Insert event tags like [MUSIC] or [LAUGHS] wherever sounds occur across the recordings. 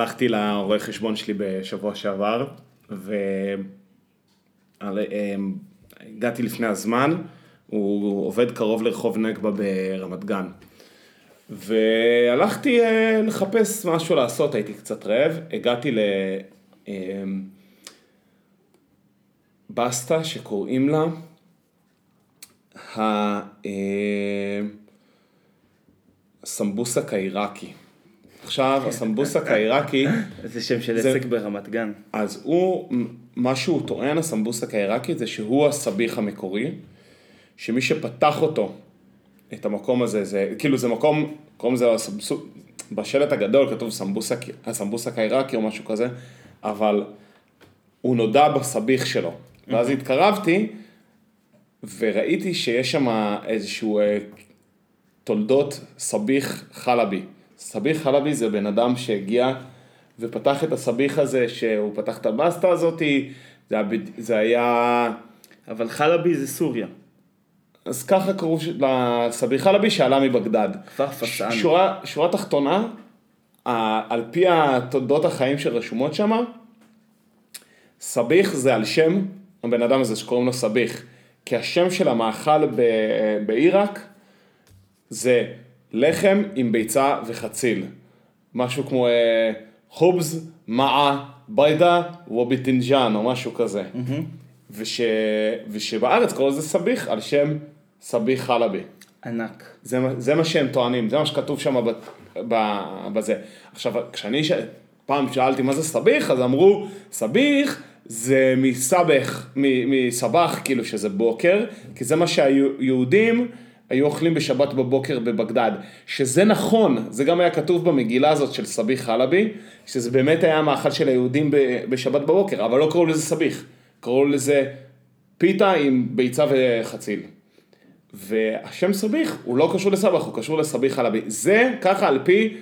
הלכתי לרואה חשבון שלי בשבוע שעבר, והגעתי לפני הזמן, הוא עובד קרוב לרחוב נגבה ברמת גן. והלכתי אה, לחפש משהו לעשות, הייתי קצת רעב, הגעתי לבסטה שקוראים לה הסמבוסק העיראקי. עכשיו, הסמבוסק העיראקי... זה שם של עסק ברמת גן. אז הוא, מה שהוא טוען, הסמבוסק העיראקי, זה שהוא הסביח המקורי, שמי שפתח אותו, את המקום הזה, זה, כאילו זה מקום, קוראים לזה, הסמבוס- בשלט הגדול כתוב סמבוסק, הסמבוסק העיראקי או משהו כזה, אבל הוא נודע בסביח שלו. ואז התקרבתי, וראיתי שיש שם איזשהו אה, תולדות סביח חלבי. סביח חלבי זה בן אדם שהגיע ופתח את הסביח הזה, שהוא פתח את הבסטה הזאתי, זה היה, זה היה... אבל חלבי זה סוריה. אז ככה קראו לסביח חלבי שעלה מבגדד. כפר פסאן. שורה, שורה תחתונה, על פי התולדות החיים שרשומות שם, סביח זה על שם הבן אדם הזה שקוראים לו סביח. כי השם של המאכל בעיראק זה לחם עם ביצה וחציל. משהו כמו אה, חובז, מעה, ביידה וביטינג'אן או משהו כזה. וש, ושבארץ קוראים לזה סביח על שם סביח חלבי. ענק. זה, זה מה שהם טוענים, זה מה שכתוב שם ב, ב, בזה. עכשיו, כשאני ש... פעם שאלתי מה זה סביח, אז אמרו, סביח זה מסבך, מ- מסבח, כאילו שזה בוקר, כי זה מה שהיהודים היו אוכלים בשבת בבוקר בבגדד. שזה נכון, זה גם היה כתוב במגילה הזאת של סביח חלבי, שזה באמת היה המאכל של היהודים בשבת בבוקר, אבל לא קראו לזה סביח, קראו לזה פיתה עם ביצה וחציל. והשם סביח הוא לא קשור לסבח, הוא קשור לסביח חלבי. זה ככה על פי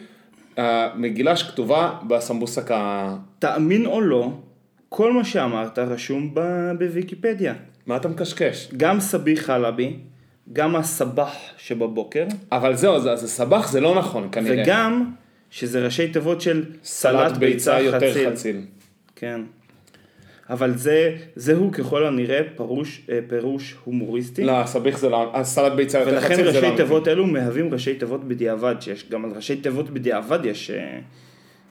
המגילה שכתובה בסמבוסק ה... תאמין או לא, כל מה שאמרת רשום ב- בוויקיפדיה. מה אתה מקשקש? גם סבי חלבי, גם הסבח שבבוקר, אבל זהו, אז אז הסבח זה לא נכון כנראה. וגם שזה ראשי תיבות של סלט ביצה יותר חציל. חציל. כן. אבל זה, זהו ככל הנראה פרוש, אה, פירוש הומוריסטי. לא, הסביח זה לא, הסלט ביצה יותר ולכן חציל זה לא ראשי נכון. תיבות אלו מהווים ראשי תיבות בדיעבד, שיש גם על ראשי תיבות בדיעבד יש, אה,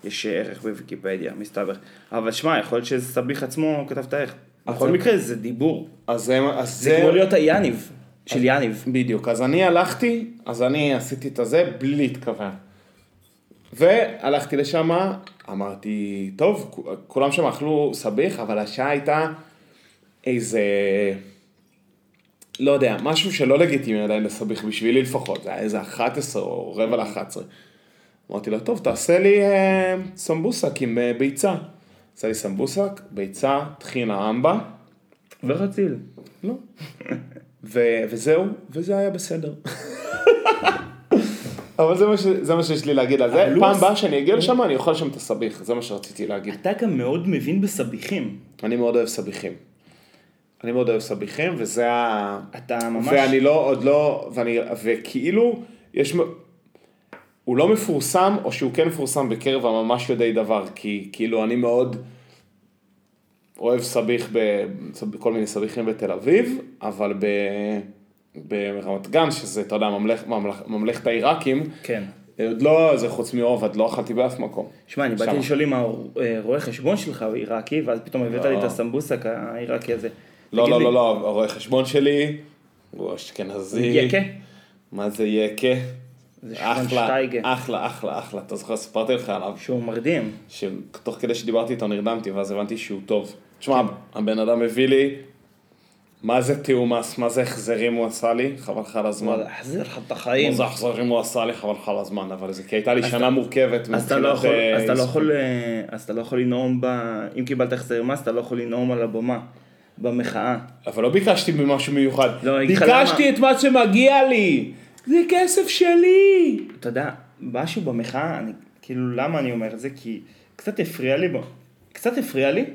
יש ערך בוויקיפדיה, מסתבר. אבל שמע, יכול להיות שזה סביח עצמו כתב את הערך. בכל זה- מקרה זה דיבור. אז זה, אז זה כמו להיות היאניב, של יאניב. בדיוק, אז אני הלכתי, אז אני עשיתי את הזה בלי להתכוון. והלכתי לשם, אמרתי, טוב, כולם שם אכלו סביח, אבל השעה הייתה איזה, לא יודע, משהו שלא לגיטימי עדיין לסביח, בשבילי לפחות, זה היה איזה 11 או רבע ל-11. אמרתי לו, טוב, תעשה לי אה, סמבוסק עם אה, ביצה. עשה לי סמבוסק, ביצה, טחינה אמבה. וחציל. לא. ו- וזהו, וזה היה בסדר. [LAUGHS] אבל זה מה, ש- זה מה שיש לי להגיד על זה. הוא פעם הבאה שאני אגיע לשם אני אוכל שם את הסביח, זה מה שרציתי להגיד. אתה גם מאוד מבין בסביחים. אני מאוד אוהב סביחים. אני מאוד אוהב סביחים, וזה ה... אתה ממש... ואני לא, עוד לא, ואני, וכאילו, יש, הוא לא מפורסם, או שהוא כן מפורסם בקרב הממש יודעי דבר, כי כאילו אני מאוד אוהב סביח ב- בכל מיני סביחים בתל אביב, אבל ב... ברמת גן, שזה, אתה יודע, ממלכ, ממלכ, ממלכת העיראקים, כן. עוד לא, זה חוץ מעובד, לא אכלתי באף מקום. שמע, אני באתי. לשאול אם הרואה חשבון שלך הוא עיראקי, ואז פתאום הבאת לא. לי את הסמבוסק העיראקי הזה. לא, לא, לא, לא, הרואה חשבון שלי, הוא אשכנזי. יקה? מה זה יקה? זה אחלה, שוונשטייגה. אחלה, אחלה, אחלה. אתה זוכר, סיפרתי לך עליו, שהוא מרדים. שתוך כדי שדיברתי איתו נרדמתי, ואז הבנתי שהוא טוב. תשמע, הבן אדם הביא לי, מה זה תיאומס, מה זה החזרים הוא עשה לי, חבל לך על הזמן. החזיר לך את מה החיים. זה החזרים הוא עשה לי, חבל לך על הזמן, אבל זה כי הייתה לי שנה מורכבת. אז אתה לא יכול, אה, אז אתה לא. יכול, אה, אז אתה לא יכול לנאום ב... אם קיבלת החזר מס, אתה לא יכול לנאום על הבמה. במחאה. אבל לא ביקשתי משהו מיוחד. לא, ביקשתי את מה שמגיע לי. זה כסף שלי. אתה יודע, משהו במחאה, אני, כאילו, למה אני אומר את זה? כי קצת הפריע לי, ב... קצת הפריע לי,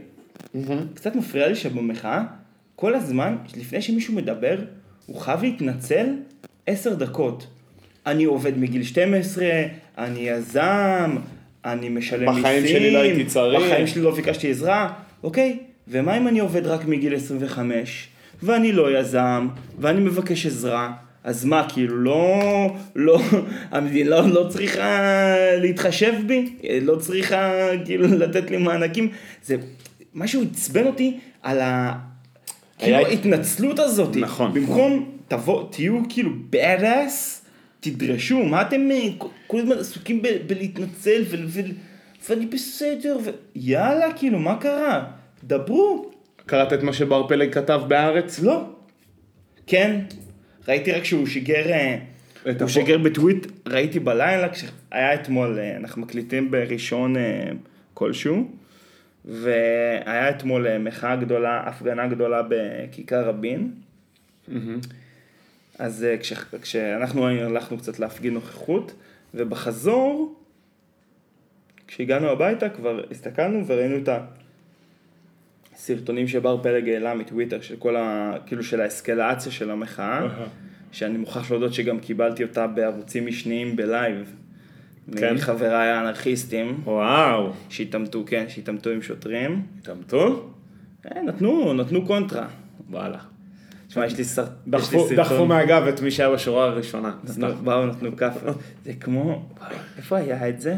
קצת מפריע לי שבמחאה, כל הזמן, לפני שמישהו מדבר, הוא חייב להתנצל עשר דקות. אני עובד מגיל 12, אני יזם, אני משלם מיסים, בחיים שלי לא הייתי צריך. בחיים שלי לא ביקשתי עזרה, אוקיי, ומה אם אני עובד רק מגיל 25, ואני לא יזם, ואני מבקש עזרה, אז מה, כאילו, לא, לא, המדינה לא, לא צריכה להתחשב בי, לא צריכה, כאילו, לתת לי מענקים, זה, משהו עצבן אותי על ה... כאילו ההתנצלות הזאת. נכון. במקום, תבוא, תהיו כאילו bad ass, תדרשו, מה אתם אה, כל- כל הזמן עסוקים ב- בלהתנצל ו... ו... ואני בסדר, ו... יאללה, כאילו, מה קרה? דברו. קראת את מה שבר פלג כתב בהארץ? לא. כן, ראיתי רק שהוא שיגר, אה, הוא הפו- שיגר בטוויט, ראיתי בלילה, כשהיה אתמול, אה, אנחנו מקליטים בראשון אה, כלשהו, והיה אתמול אה, מחאה גדולה, הפגנה גדולה בכיכר רבין. אז אה, כש, כשאנחנו הלכנו קצת להפגין נוכחות, ובחזור, כשהגענו הביתה כבר הסתכלנו וראינו את הסרטונים שבר פלג העלה מטוויטר, של כל ה... כאילו של האסקלציה של המחאה, שאני מוכרח להודות שגם קיבלתי אותה בערוצים משניים בלייב. כן? מחבריי האנרכיסטים, וואו. שהתעמתו, כן, שהתעמתו עם שוטרים. התעמתו? אה, נתנו, נתנו קונטרה. וואלה. תשמע, יש לי סרטון- דחפו מהגב את מי שהיה בשורה הראשונה. באו, נתנו כאפה. [LAUGHS] זה כמו, איפה היה את זה?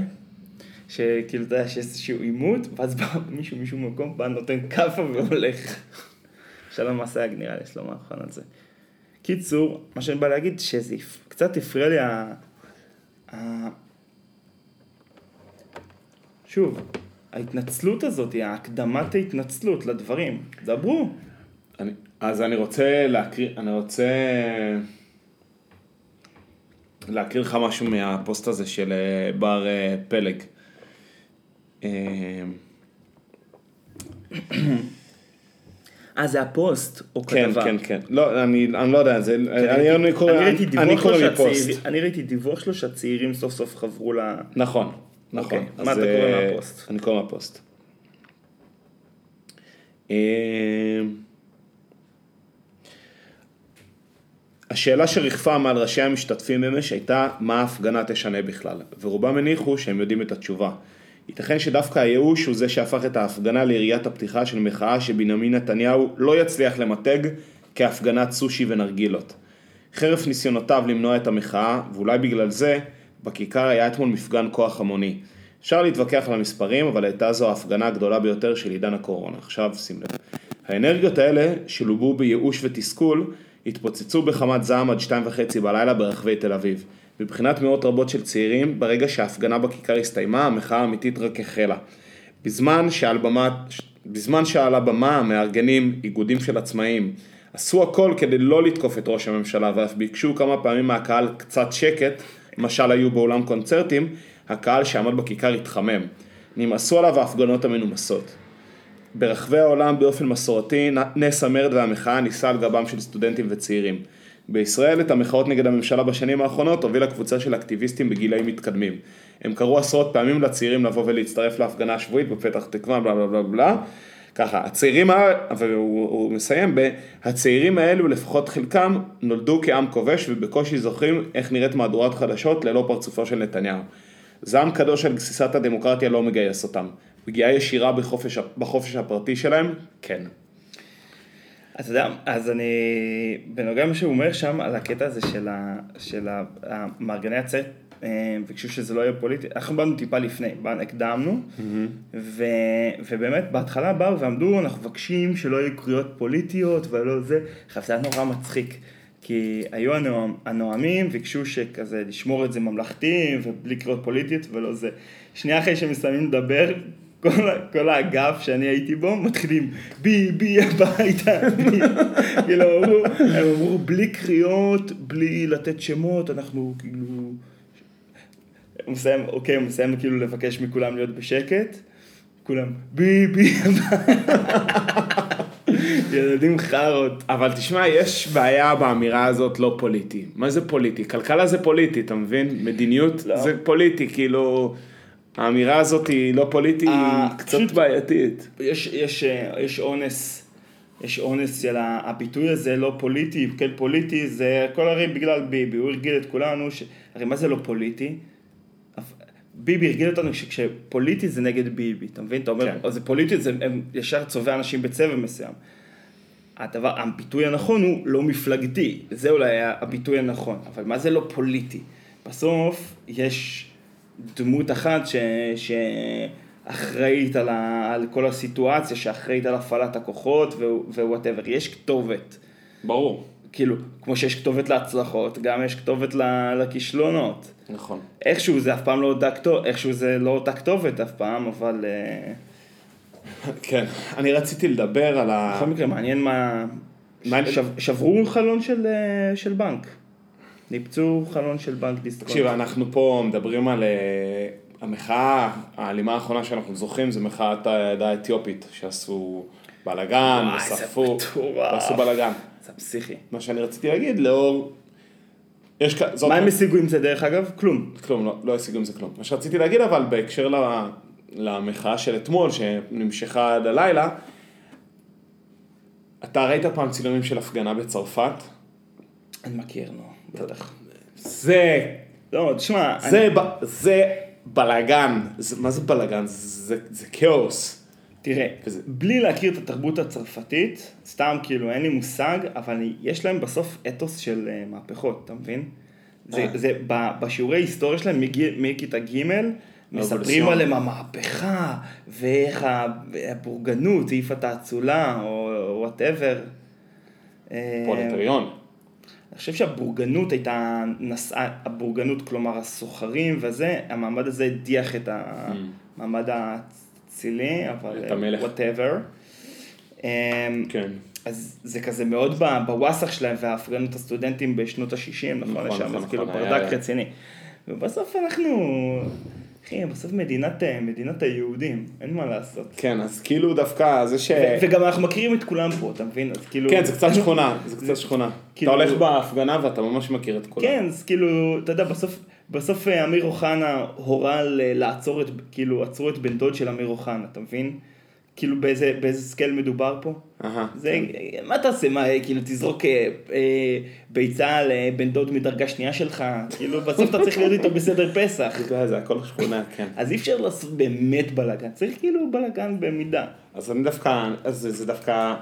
שכאילו, אתה יודע, שיש איזשהו עימות, ואז בא מישהו, מישהו במקום, בא, נותן כאפה והולך. שלום אסייג נראה לי, יש לו מערכון על זה. קיצור, מה שאני בא להגיד, שזה קצת הפריע לי ה... ה... שוב, ההתנצלות הזאת, הקדמת ההתנצלות לדברים. דברו. אני, אז אני רוצה להקריא, אני רוצה להקריא לך משהו מהפוסט הזה של אה, בר אה, פלג. אה, זה הפוסט, או כן, כתבה? כן, כן. לא, אני, אני לא יודע, זה, אני, ראיתי- אני קורא, אני קורא מפוסט. אני ראיתי דיווח שלו שהצעירים סוף סוף חברו ל... נכון, נכון. אוקיי, מה אתה קורא אה, מהפוסט? אני קורא מהפוסט. אה, השאלה שריחפה מעל ראשי המשתתפים אמש הייתה מה ההפגנה תשנה בכלל, ורובם הניחו שהם יודעים את התשובה. ייתכן שדווקא הייאוש הוא זה שהפך את ההפגנה ליריית הפתיחה של מחאה שבנימין נתניהו לא יצליח למתג כהפגנת סושי ונרגילות. חרף ניסיונותיו למנוע את המחאה, ואולי בגלל זה, בכיכר היה אתמול מפגן כוח המוני. אפשר להתווכח על המספרים, אבל הייתה זו ההפגנה הגדולה ביותר של עידן הקורונה. עכשיו שים לב. האנרגיות האלה, שלובו בייאוש ותסכול, התפוצצו בחמת זעם עד שתיים וחצי בלילה ברחבי תל אביב. מבחינת מאות רבות של צעירים, ברגע שההפגנה בכיכר הסתיימה, המחאה האמיתית רק החלה. בזמן שעל במה, בזמן שעל הבמה המארגנים, איגודים של עצמאים, עשו הכל כדי לא לתקוף את ראש הממשלה ואף ביקשו כמה פעמים מהקהל קצת שקט, משל היו באולם קונצרטים, הקהל שעמד בכיכר התחמם. נמאסו עליו ההפגנות המנומסות. ברחבי העולם באופן מסורתי, נס המרד והמחאה נישא על גבם של סטודנטים וצעירים. בישראל את המחאות נגד הממשלה בשנים האחרונות הובילה קבוצה של אקטיביסטים בגילאים מתקדמים. הם קראו עשרות פעמים לצעירים לבוא ולהצטרף להפגנה השבועית בפתח תקווה בלה בלה בלה בלה. ככה, הצעירים, והוא הוא מסיים ב... הצעירים האלו, לפחות חלקם, נולדו כעם כובש ובקושי זוכרים איך נראית מהדורת חדשות ללא פרצופו של נתניהו. זעם קדוש על גסיסת הדמוקרטיה לא מגייס אותם. פגיעה ישירה בחופש, בחופש הפרטי שלהם? כן. אתה יודע, אז אני, בנוגע למה שהוא אומר שם, על הקטע הזה של, ה, של ה, המארגני עצרת, אה, ביקשו שזה לא יהיה פוליטי, אנחנו באנו טיפה לפני, באנו, הקדמנו, ו, ובאמת בהתחלה באו ועמדו, אנחנו מבקשים שלא יהיו קריאות פוליטיות ולא זה, עכשיו זה היה נורא מצחיק, כי היו הנואם, הנואמים, ביקשו שכזה לשמור את זה ממלכתי ובלי קריאות פוליטיות ולא זה. שנייה אחרי שהם מסיימים לדבר, כל, כל האגף שאני הייתי בו מתחילים בי בי הביתה, בי. [LAUGHS] כאילו אמרו, הם אמרו בלי קריאות, בלי לתת שמות, אנחנו כאילו... הוא מסיים, אוקיי, הוא מסיים כאילו לבקש מכולם להיות בשקט, כולם בי בי [LAUGHS] ילדים חארות. אבל תשמע, יש בעיה באמירה הזאת לא פוליטי. מה זה פוליטי? כלכלה זה פוליטי, אתה מבין? מדיניות לא. זה פוליטי, כאילו... האמירה הזאת היא לא פוליטי, היא אה, קצת פשוט- בעייתית. יש, יש, אה, יש אונס, יש אונס של הביטוי הזה לא פוליטי, כן פוליטי, זה הכל הרי בגלל ביבי, הוא הרגיל את כולנו, ש... הרי מה זה לא פוליטי? ביבי הרגיל אותנו שכשפוליטי זה נגד ביבי, אתה מבין? אתה אומר. כן. זה פוליטי, זה הם ישר צובע אנשים בצבע מסוים. הדבר, הביטוי הנכון הוא לא מפלגתי, זה אולי הביטוי הנכון, אבל מה זה לא פוליטי? בסוף יש דמות אחת ש... שאחראית על, ה... על כל הסיטואציה, שאחראית על הפעלת הכוחות ו whatever, יש כתובת. ברור. כאילו, כמו שיש כתובת להצלחות, גם יש כתובת לכישלונות. נכון. איכשהו זה אף פעם לא אותה כתובת, איכשהו זה לא אותה כתובת אף פעם, אבל אה, [LAUGHS] כן. אני רציתי לדבר על ה... בכל מקרה מעניין מה... מה- שב, שברו חלון של, אה, של בנק. ניפצו חלון של בנק דיסקונט. תקשיב, אנחנו פה מדברים על אה, המחאה האלימה האחרונה שאנחנו זוכרים, זה מחאת העדה האתיופית, שעשו בלאגן, מטורף. ועשו בלאגן. זה פסיכי. מה שאני רציתי להגיד, לאור... יש כ... זאת... מה הם השיגו עם זה דרך אגב? כלום. כלום, לא, לא השיגו עם זה כלום. מה שרציתי להגיד אבל, בהקשר ל... למחאה של אתמול, שנמשכה עד הלילה, אתה ראית פעם צילומים של הפגנה בצרפת? אני מכיר, נו, בטח. זה, לא, תשמע, זה, ב... זה בלאגן. זה, מה זה בלאגן? זה, זה כאוס. תראה, וזה- בלי להכיר את התרבות הצרפתית, סתם כאילו אין לי מושג, אבל אני- יש להם בסוף אתוס של אה, מהפכות, אתה מבין? זה, אה. זה ב- בשיעורי היסטוריה שלהם מגיל- מכיתה ג' מספרים révolution. עליהם המהפכה, ואיך הבורגנות העיפה את האצולה, או whatever. פרולטריון. אני חושב שהבורגנות הייתה נשאה, הבורגנות, כלומר הסוחרים וזה, המעמד הזה הדיח את המעמד האצילי, אבל אממ. את המלך. whatever. כן. אז זה כזה מאוד ב- בוואסאח שלהם והפגנות הסטודנטים בשנות ה-60, נכון? נכון, לשם, נכון, אז כאילו נכון, היה- ברדק היה. רציני. ובסוף אנחנו, אחי, בסוף מדינת, מדינת היהודים, אין מה לעשות. כן, אז כאילו דווקא זה ש... ו- וגם אנחנו מכירים את כולם פה, אתה מבין? אז כאילו... כן, זה קצת [LAUGHS] שכונה, זה קצת שכונה. אתה כאילו- הולך בהפגנה ואתה ממש מכיר את כולם. כן, אז כאילו, אתה יודע, בסוף, בסוף אה, אמיר אוחנה הורה לעצור את, כאילו, עצרו את בן דוד של אמיר אוחנה, אתה מבין? כאילו באיזה, באיזה scale מדובר פה? אהה, זה, מה תעשה, מה, אה, כאילו תזרוק אה, אה, ביצה לבן דוד מדרגה שנייה שלך, כאילו בסוף אתה צריך להיות איתו בסדר פסח. אתה יודע, זה הכל שכונה, כן. אז אי אפשר לעשות באמת בלאגן, צריך כאילו בלאגן במידה. אז אני דווקא, אז זה, זה דווקא,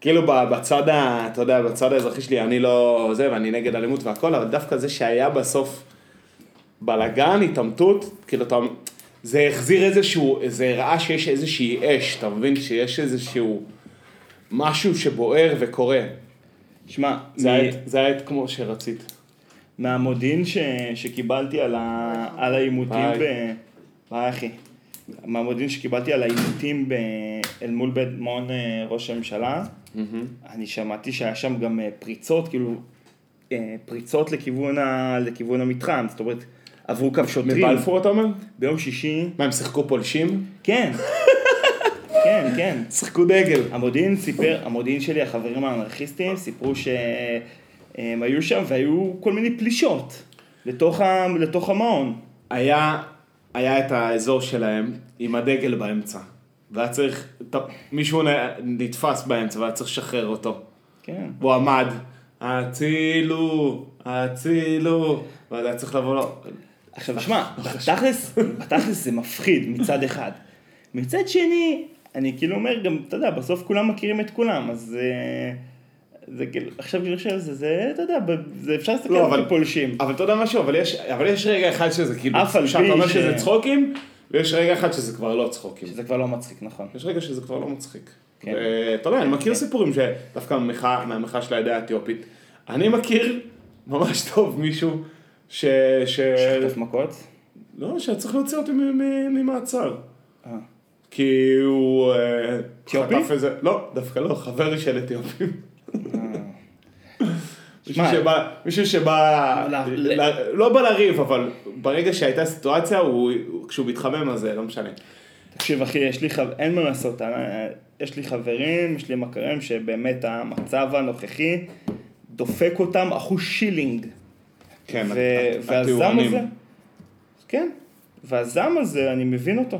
כאילו בצד, ה, אתה יודע, בצד האזרחי שלי אני לא זה, ואני נגד אלימות והכל, אבל דווקא זה שהיה בסוף בלאגן, התעמתות, כאילו אתה, זה החזיר איזשהו, זה הראה שיש איזושהי אש, אתה מבין? שיש איזשהו משהו שבוער וקורה. שמע, זה מ- היה- זה היה כמו שרצית. מהמודיעין ש... שקיבלתי על, ה... על העימותים ביי. ב... ביי אחי. מהמודיעין שקיבלתי על העימותים ב... אל מול בית מעון אה, ראש הממשלה, אני שמעתי שהיה שם גם אה, פריצות, כאילו, אה, פריצות לכיוון, ה... לכיוון המתחם, זאת אומרת, עברו קו שוטרים. מבלפור אתה אומר? ביום שישי, מה, הם שיחקו פולשים? כן, [LAUGHS] כן, כן. שיחקו דגל. המודיעין סיפר, המודיעין שלי, החברים האנרכיסטים, סיפרו שהם היו שם והיו כל מיני פלישות לתוך, ה, לתוך המעון. היה, היה את האזור שלהם עם הדגל באמצע. והיה צריך, מישהו נתפס באמצע והיה צריך לשחרר אותו. כן. והוא עמד, הצילו, הצילו, ואז היה צריך לבוא לו, עכשיו שמע, בתכלס, בתכלס זה מפחיד מצד אחד. מצד שני, אני כאילו אומר גם, אתה יודע, בסוף כולם מכירים את כולם, אז אה, זה כאילו, עכשיו חושב על זה, זה, אתה יודע, זה אפשר להסתכל לא, על פולשים. אבל אתה יודע משהו, אבל יש, אבל יש רגע אחד שזה כאילו, אף על פי שאתה אומר ש- שזה צחוקים, ויש רגע אחד שזה כבר לא צחוקים. שזה כבר לא מצחיק, נכון. יש רגע שזה כבר לא מצחיק. כן. ואתה יודע, אני מכיר סיפורים שדווקא מהמחאה של העדה האתיופית. אני מכיר ממש טוב מישהו ש... ש... שחטף מכות? לא, שצריך להוציא אותי ממעצר. אה. כי הוא... אה, אתיופי? חטף איזה... לא, דווקא לא, חבר של אתיופים. מישהו שבא, מישהו שבא, לא בא לריב, אבל ברגע שהייתה סיטואציה, הוא- כשהוא מתחמם אז זה לא משנה. תקשיב אחי, יש לי חבר... אין מה לעשות, אה, יש לי חברים, יש לי מכרים שבאמת המצב הנוכחי דופק אותם אחוז שילינג. כן, ו... והזעם. הזה, כן, והזעם הזה, אני מבין אותו,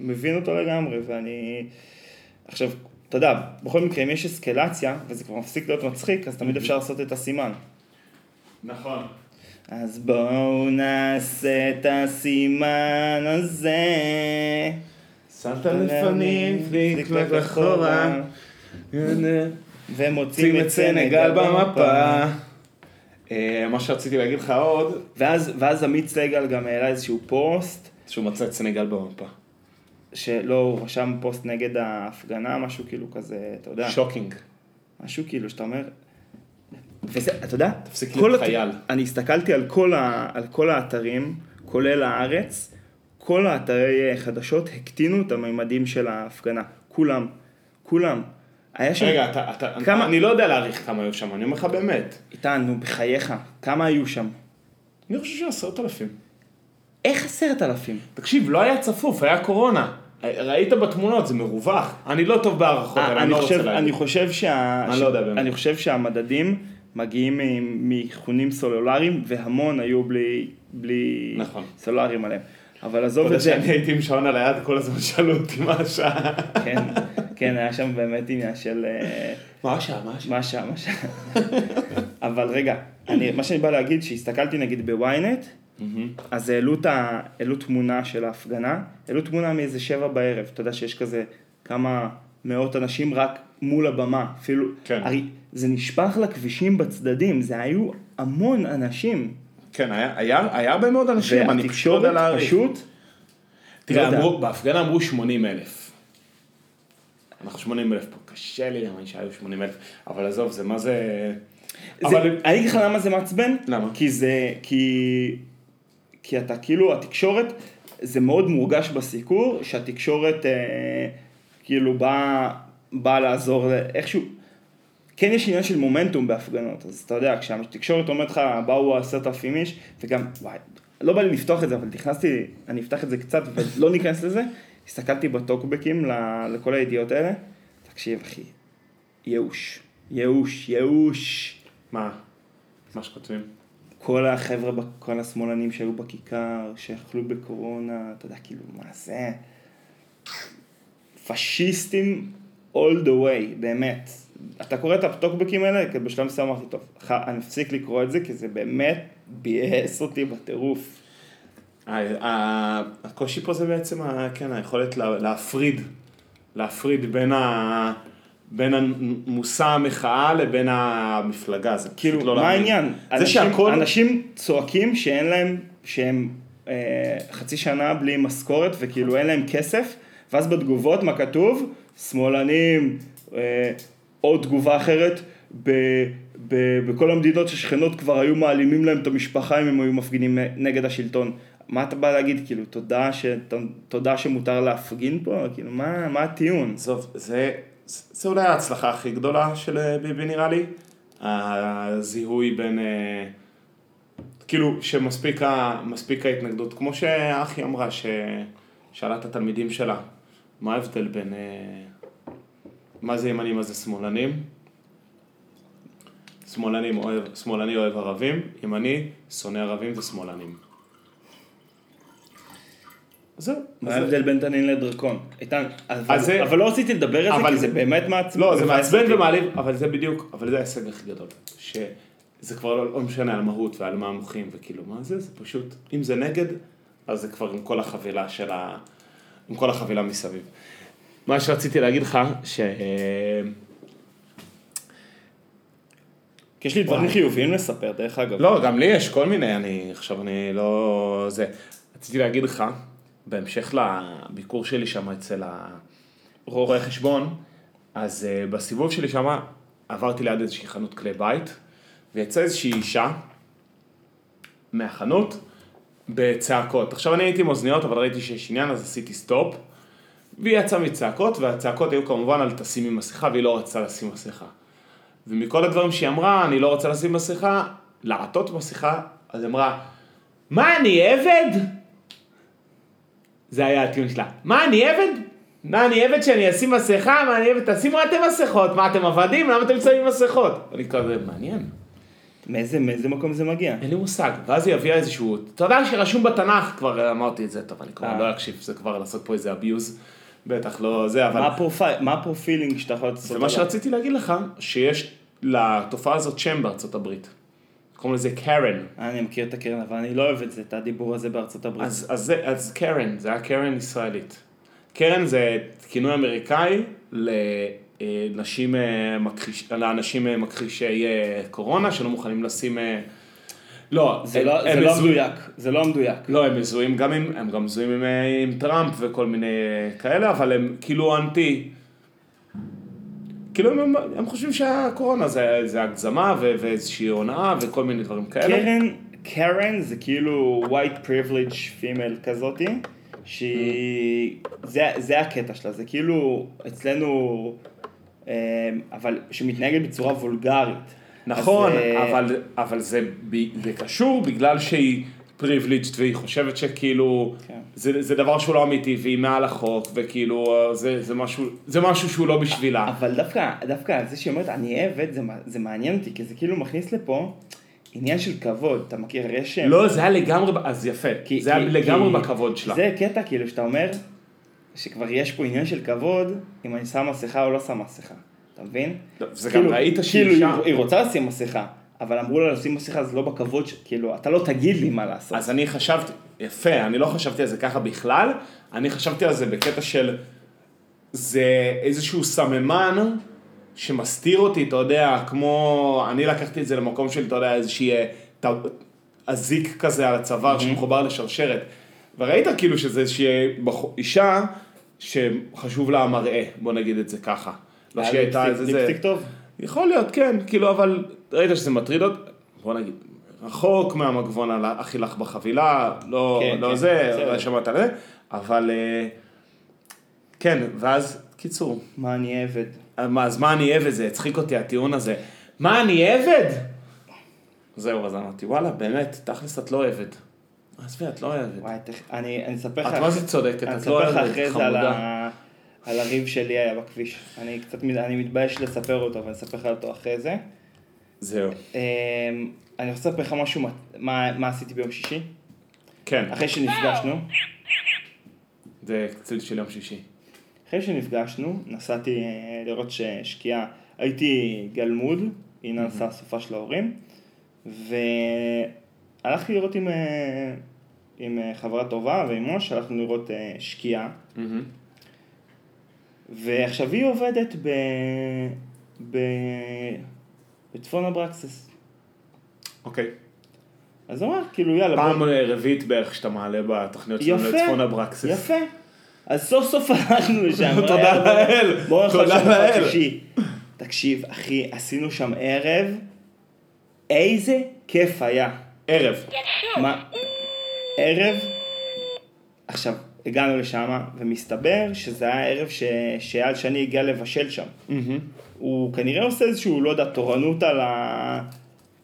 מבין אותו לגמרי, ואני... עכשיו, אתה יודע, בכל מקרה, אם יש אסקלציה, וזה כבר מפסיק להיות מצחיק, אז תמיד אפשר לעשות את הסימן. נכון. אז בואו נעשה את הסימן הזה. שמת לפנים, פליק אחורה. ומוצאים את סנגל במפה. אה, מה שרציתי להגיד לך עוד, ואז, ואז עמית סגל גם העלה איזשהו פוסט, שהוא מצא את סנגל במפה. שלא, הוא רשם פוסט נגד ההפגנה, משהו כאילו כזה, אתה יודע, shocking. משהו כאילו שאתה אומר, וזה, אתה יודע, תפסיק להיות הת- חייל. אני הסתכלתי על כל, ה, על כל האתרים, כולל הארץ, כל האתרי חדשות הקטינו את הממדים של ההפגנה, כולם, כולם. היה שם, רגע, אתה, אתה, כמה- אני לא יודע להעריך כמה היו שם, אני אומר לך באמת. איתן, נו, בחייך, כמה היו שם? אני חושב שעשרות אלפים. איך עשרת אלפים? תקשיב, לא היה צפוף, היה קורונה. ראית בתמונות, זה מרווח. אני לא טוב בהערכות אה, אני אני לא רוצה חושב, להגיד. אני חושב שה... אני לא יודע באמת. אני חושב שהמדדים מגיעים מאיכונים סלולריים, והמון היו בלי, בלי נכון. סלולריים עליהם. אבל עזוב את זה, שאני הייתי עם שעון על היד, כל הזמן שאלו אותי מה השעה. כן, כן, היה שם באמת עניין של... אה, מה השעה? מה השעה? מה שם, מה שם. [LAUGHS] אבל רגע, אני, מה שאני בא להגיד, שהסתכלתי נגיד בוויינט, אז העלו, ה, העלו תמונה של ההפגנה, העלו תמונה מאיזה שבע בערב, אתה יודע שיש כזה כמה מאות אנשים רק מול הבמה, אפילו, כן. הרי זה נשפך לכבישים בצדדים, זה היו המון אנשים, כן, היה- היה היה הרבה מאוד אנשים, אני פשוט לא יודע והתקשורת להעריך. פשוט, לא תראה, יודע. אמרו- בהפגנה אמרו 80 אלף. אנחנו 80 אלף פה, קשה לי להאמין שהיו 80 אלף, אבל עזוב, זה מה זה... זה, אבל אני אגיד לך למה זה מעצבן, למה? כי זה, כי, כי אתה כאילו, התקשורת, זה מאוד מורגש בסיקור, שהתקשורת אה, כאילו באה בא לעזור, איכשהו, כן יש עניין של מומנטום בהפגנות, אז אתה יודע, כשהתקשורת אומרת לך, באו עשרת אלפים איש, וגם, וואי, לא בא לי לפתוח את זה, אבל נכנסתי, אני אפתח את זה קצת ולא ניכנס לזה, הסתכלתי בטוקבקים לכל הידיעות האלה, תקשיב אחי, ייאוש, ייאוש, ייאוש. מה? מה שכותבים? כל החבר'ה, כל השמאלנים שהיו בכיכר, שאכלו בקורונה, אתה יודע, כאילו, מה זה? פשיסטים all the way, באמת. אתה קורא את הטוקבקים האלה, כי בשלב מסוים אמרתי, טוב, אני אפסיק לקרוא את זה, כי זה באמת ביאס אותי בטירוף. הקושי פה זה בעצם, כן, היכולת לה- להפריד, להפריד בין ה... בין המושא המחאה לבין המפלגה, זה פשוט כאילו, לא מה להאמין. העניין? זה אנשים, שהכל, אנשים צועקים שאין להם, שהם אה, חצי שנה בלי משכורת וכאילו אין להם כסף, ואז בתגובות מה כתוב? שמאלנים, אה, או תגובה אחרת, ב, ב, בכל המדינות ששכנות כבר היו מעלימים להם את המשפחה אם הם היו מפגינים נגד השלטון. מה אתה בא להגיד? כאילו, תודה, ש, תודה שמותר להפגין פה? כאילו, מה, מה הטיעון? עזוב, זה, זה אולי ההצלחה הכי גדולה של אה, ביבי נראה לי, הזיהוי בין, אה, כאילו שמספיק ההתנגדות, כמו שאחי אמרה, ששאלה את התלמידים שלה, מה ההבדל בין, אה, מה זה ימנים, מה זה שמאלנים? שמאלנים אוהב, שמאלני אוהב ערבים, ימני שונא ערבים ושמאלנים. זהו. מה ההבדל בין תנין לדרקון? איתן, אבל, לא רציתי לדבר על זה, כי זה באמת מעצבן. לא, זה מעצבן. ומעליב, אבל זה בדיוק, אבל זה ההישג הכי גדול. שזה כבר לא, לא משנה על מהות ועל מה המוחים וכאילו, מה זה? זה פשוט, אם זה נגד, אז זה כבר עם כל החבילה של ה... עם כל החבילה מסביב. מה שרציתי להגיד לך, ש... יש לי דברים. חיוביים לספר, דרך אגב. לא, גם לי יש כל מיני, אני עכשיו אני לא... זה... רציתי להגיד לך, בהמשך לביקור שלי שם אצל הרואה חשבון, אז uh, בסיבוב שלי שם עברתי ליד איזושהי חנות כלי בית, ויצאה איזושהי אישה מהחנות בצעקות. עכשיו אני הייתי עם אוזניות, אבל ראיתי שיש עניין, אז עשיתי סטופ, והיא יצאה מצעקות, והצעקות היו כמובן על תשימי מסכה, והיא לא רצתה לשים מסכה. ומכל הדברים שהיא אמרה, אני לא רוצה לשים מסכה, לעטות מסכה, אז היא אמרה, מה, אני עבד? זה היה הטיעון שלה. מה, אני עבד? מה, אני עבד שאני אשים מסכה? מה, אני עבד? תשימו אתם מסכות. מה, אתם עבדים? למה אתם שמים מסכות? אני כזה, מעניין. מאיזה, מאיזה מקום זה מגיע? אין לי מושג. ואז היא הביאה איזשהו, אתה יודע שרשום בתנ"ך, כבר אמרתי את זה, טוב, אני כבר אה. לא אקשיב, זה כבר לעשות פה איזה abuse. בטח לא זה, אבל... מה הפרופיל, מה ה profiling שאתה יכול לעשות? זה מה? שרציתי להגיד לך, שיש לתופעה הזאת שם בארצות הברית. קוראים לזה קרן. אני מכיר את הקרן, אבל אני לא אוהב את זה, את הדיבור הזה בארצות הברית. אז, אז, אז קרן, זה היה קרן ישראלית. קרן זה כינוי אמריקאי לנשים, אה, מכחיש, לאנשים אה, מכחישי אה, קורונה שלא מוכנים לשים... אה, לא, זה הם- לא- הם זה לא מזוהים- מדויק, זה לא מדויק. לא, הם מזוהים גם עם, הם גם מזוהים עם, אה, עם טראמפ וכל מיני אה, כאלה, אבל הם כאילו אנטי. כאילו הם, הם חושבים שהקורונה זה, זה הגזמה ו- ואיזושהי הונאה וכל מיני דברים כאלה. קרן, קרן זה כאילו white privilege female כזאתי, שהיא, זה, זה הקטע שלה, זה כאילו אצלנו, אה, אבל שמתנהגת בצורה וולגרית. נכון, אז, אה, אבל, אבל זה, זה קשור בגלל שהיא פריבליג'ד והיא חושבת שכאילו כן. זה, זה דבר שהוא לא אמיתי והיא מעל החוק וכאילו אה, זה, זה, משהו, זה משהו שהוא לא בשבילה. אבל דווקא, דווקא זה שהיא אומרת אני עבד, זה, זה מעניין אותי, כי זה כאילו מכניס לפה עניין של כבוד, אתה מכיר, יש... לא, זה היה לגמרי, אז יפה, כי- זה היה כי- לגמרי כי בכבוד שלה. זה קטע כאילו שאתה אומר שכבר יש פה עניין של כבוד אם אני שם מסכה או לא שם מסכה, אתה מבין? לא, זה כאילו- גם ראית שהיא כאילו היא רוצה לשים מסכה, אבל אמרו לה לשים מסכה זה לא בכבוד, ש- כאילו אתה לא תגיד לי מה לעשות. אז אני חשבתי, יפה, אני לא חשבתי על זה ככה בכלל, אני חשבתי על זה בקטע של זה איזשהו סממן שמסתיר אותי, אתה יודע, כמו, אני לקחתי את זה למקום של, אתה יודע, איזושהי אה, אזיק כזה על הצוואר שמחובר לשרשרת. וראית כאילו שזה איזושהי בחור- אישה שחשוב לה המראה, בוא נגיד את זה ככה. לא שהיא הייתה איזה... ליפסטיק טוב? יכול להיות, כן, כאילו, אבל ראית שזה מטריד אותי, בוא נגיד, רחוק מהמגבון על הכי לך בחבילה, לא, כן, לא כן, זה. לא שמעת על זה, אבל אה, כן, ואז, קיצור, מה אני עבד? מה, אז מה אני עבד? זה הצחיק אותי הטיעון הזה. מה, אני עבד? זהו, אז אמרתי, וואלה, באמת, תכלס את לא עבד. עזבי, את לא עבד. וואי, תכף- אני אני אספר לך... את מה זה צודקת, אני את לא אספר לך עבד, אחרי זה על חמודה. על הריב שלי היה בכביש. אני קצת, אני מתבייש לספר אותו, אבל אספר לך אותו אחרי זה. זהו, אמ, אני רוצה לספר לך משהו, מה- מה מה עשיתי ביום שישי? כן, אחרי שנפגשנו. זה קציל של יום שישי. אחרי שנפגשנו, נסעתי אה, לראות ש- שקיעה, הייתי גלמוד, הנה נסעה סופה של ההורים, והלכתי לראות עם, אה, עם אה, חברה טובה ועם מוש, הלכנו לראות שקיעה. ועכשיו היא עובדת ב... ב... בצפון אברקסס. אוקיי. אז אמר, כאילו יאללה, פעם רביעית בערך שאתה מעלה בתוכניות שלנו יפה, לצפון אברקסס. יפה. אז סוף סוף [LAUGHS] הלכנו לשם. [LAUGHS] תודה היה- לאל, בוא נאכל תודה שם לאל. שישי. תקשיב, אחי, עשינו שם ערב, איזה כיף היה. ערב. מה? ערב, עכשיו, הגענו לשם, ומסתבר שזה היה ערב ש- שאייל שני הגיע לבשל שם. הוא כנראה עושה איזשהו, לא יודע, תורנות על ה...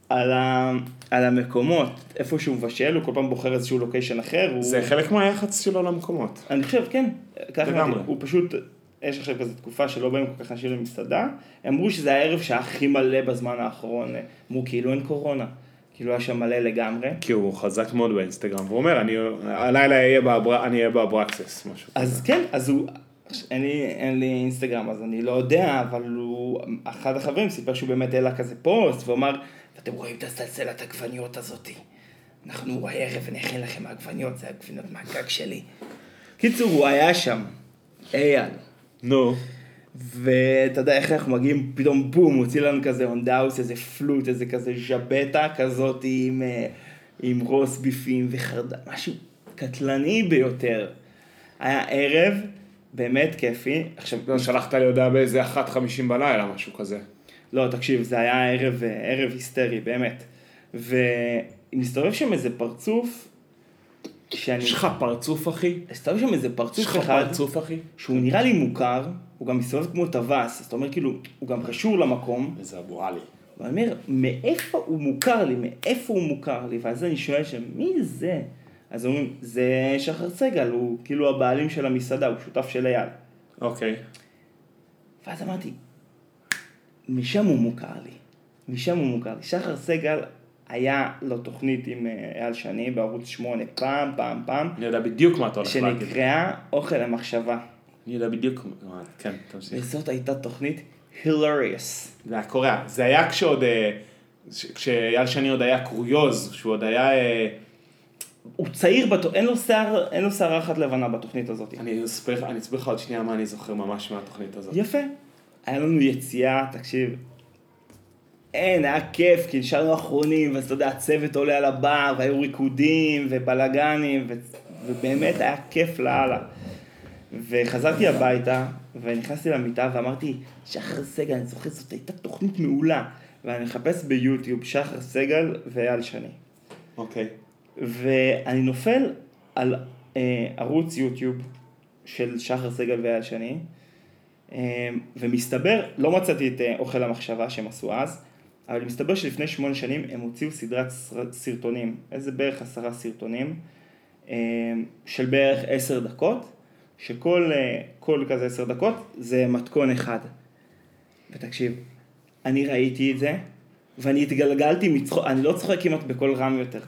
על, ה... על המקומות, איפה שהוא מבשל, הוא כל פעם בוחר איזשהו לוקיישן אחר. הוא... זה חלק מהיח"צ שלו למקומות. אני חושב, כן. לגמרי. הוא פשוט, יש עכשיו כזו תקופה שלא באים כל כך אנשים למסעדה. אמרו שזה הערב שהיה הכי מלא בזמן האחרון. אמרו כאילו אין קורונה. כאילו היה שם מלא לגמרי. כי הוא חזק מאוד באינסטגרם, והוא אומר, אני הלילה אהיה באבר- אני אהיה באברקסס, משהו. אז כן, אז הוא, אין לי, אין לי אינסטגרם אז אני לא יודע, אבל הוא, אחד החברים סיפר שהוא באמת העלה כזה פוסט, ואמר, אתם רואים את הסלסלת עגבניות הזאתי. אנחנו הערב נכין לכם עגבניות, זה עגבניות מהגג שלי. קיצור, הוא היה שם, אייל. נו. ואתה יודע איך אנחנו מגיעים, פתאום בום, הוציא לנו כזה on the house, איזה פלוט, איזה כזה ג'בטה כזאת עם, אה, עם רוס ביפים וחרדה, משהו קטלני ביותר. היה ערב באמת כיפי. עכשיו, לא, שלחת לי הודעה באיזה 1.50 בלילה, משהו כזה. לא, תקשיב, זה היה ערב, אה, ערב היסטרי, באמת. ומסתובב שם איזה פרצוף, שאני... יש לך פרצוף, אחי? מסתובב שם איזה יש פרצוף לך אחד. פרצוף, אחי? שהוא נראה לי מוכר, הוא גם מסתובב כמו טווס, אז אתה אומר כאילו, הוא גם קשור למקום, איזה אבו עלי. ואני אומר, מאיפה הוא מוכר לי, מאיפה הוא מוכר לי, ואז אני שואל שם, מי זה? אז אומרים, זה שחר סגל, הוא כאילו הבעלים של המסעדה, הוא שותף של אייל. אוקיי. ואז אמרתי, משם הוא מוכר לי, משם הוא מוכר לי. שחר סגל היה לו תוכנית עם אה, אייל שני בערוץ 8, פעם, פעם, פעם, אני יודע בדיוק מה אתה הולך להגיד. שנקראה אוכל למחשבה. אני יודע בדיוק מה... כן, תמשיך. וזאת הייתה תוכנית הילריוס. זה היה קורע. זה היה כשעוד... אה, כשאייל שני עוד היה קוריוז, שהוא עוד היה... אה, הוא צעיר, בת... אין לו שיער, אין לו שערה אחת לבנה בתוכנית הזאת. אני אספר לך עוד שנייה מה אני זוכר ממש מהתוכנית הזאת. יפה. היה לנו יציאה, תקשיב. אין, היה כיף, כי נשארנו אחרונים, ואז אתה יודע, הצוות עולה על הבר, והיו ריקודים, ובלאגנים, ו... ובאמת היה כיף לאללה. וחזרתי הביתה, ונכנסתי למיטה, ואמרתי, שחר סגל, אני זוכר, זאת הייתה תוכנית מעולה. ואני מחפש ביוטיוב שחר סגל ואייל שני. אוקיי. ואני נופל על אה, ערוץ יוטיוב של שחר סגל ואייל שני, אה, ומסתבר, לא מצאתי את אה, אוכל המחשבה שהם עשו אז, אבל מסתבר שלפני שמונה שנים הם הוציאו סדרת סר- סרטונים, איזה בערך עשרה סרטונים, אה, של בערך עשר דקות, שכל אה, כל כזה עשר דקות זה מתכון אחד. ותקשיב, אני ראיתי את זה, ואני התגלגלתי מצחוק, אני לא צוחק כמעט בקול רם יותר.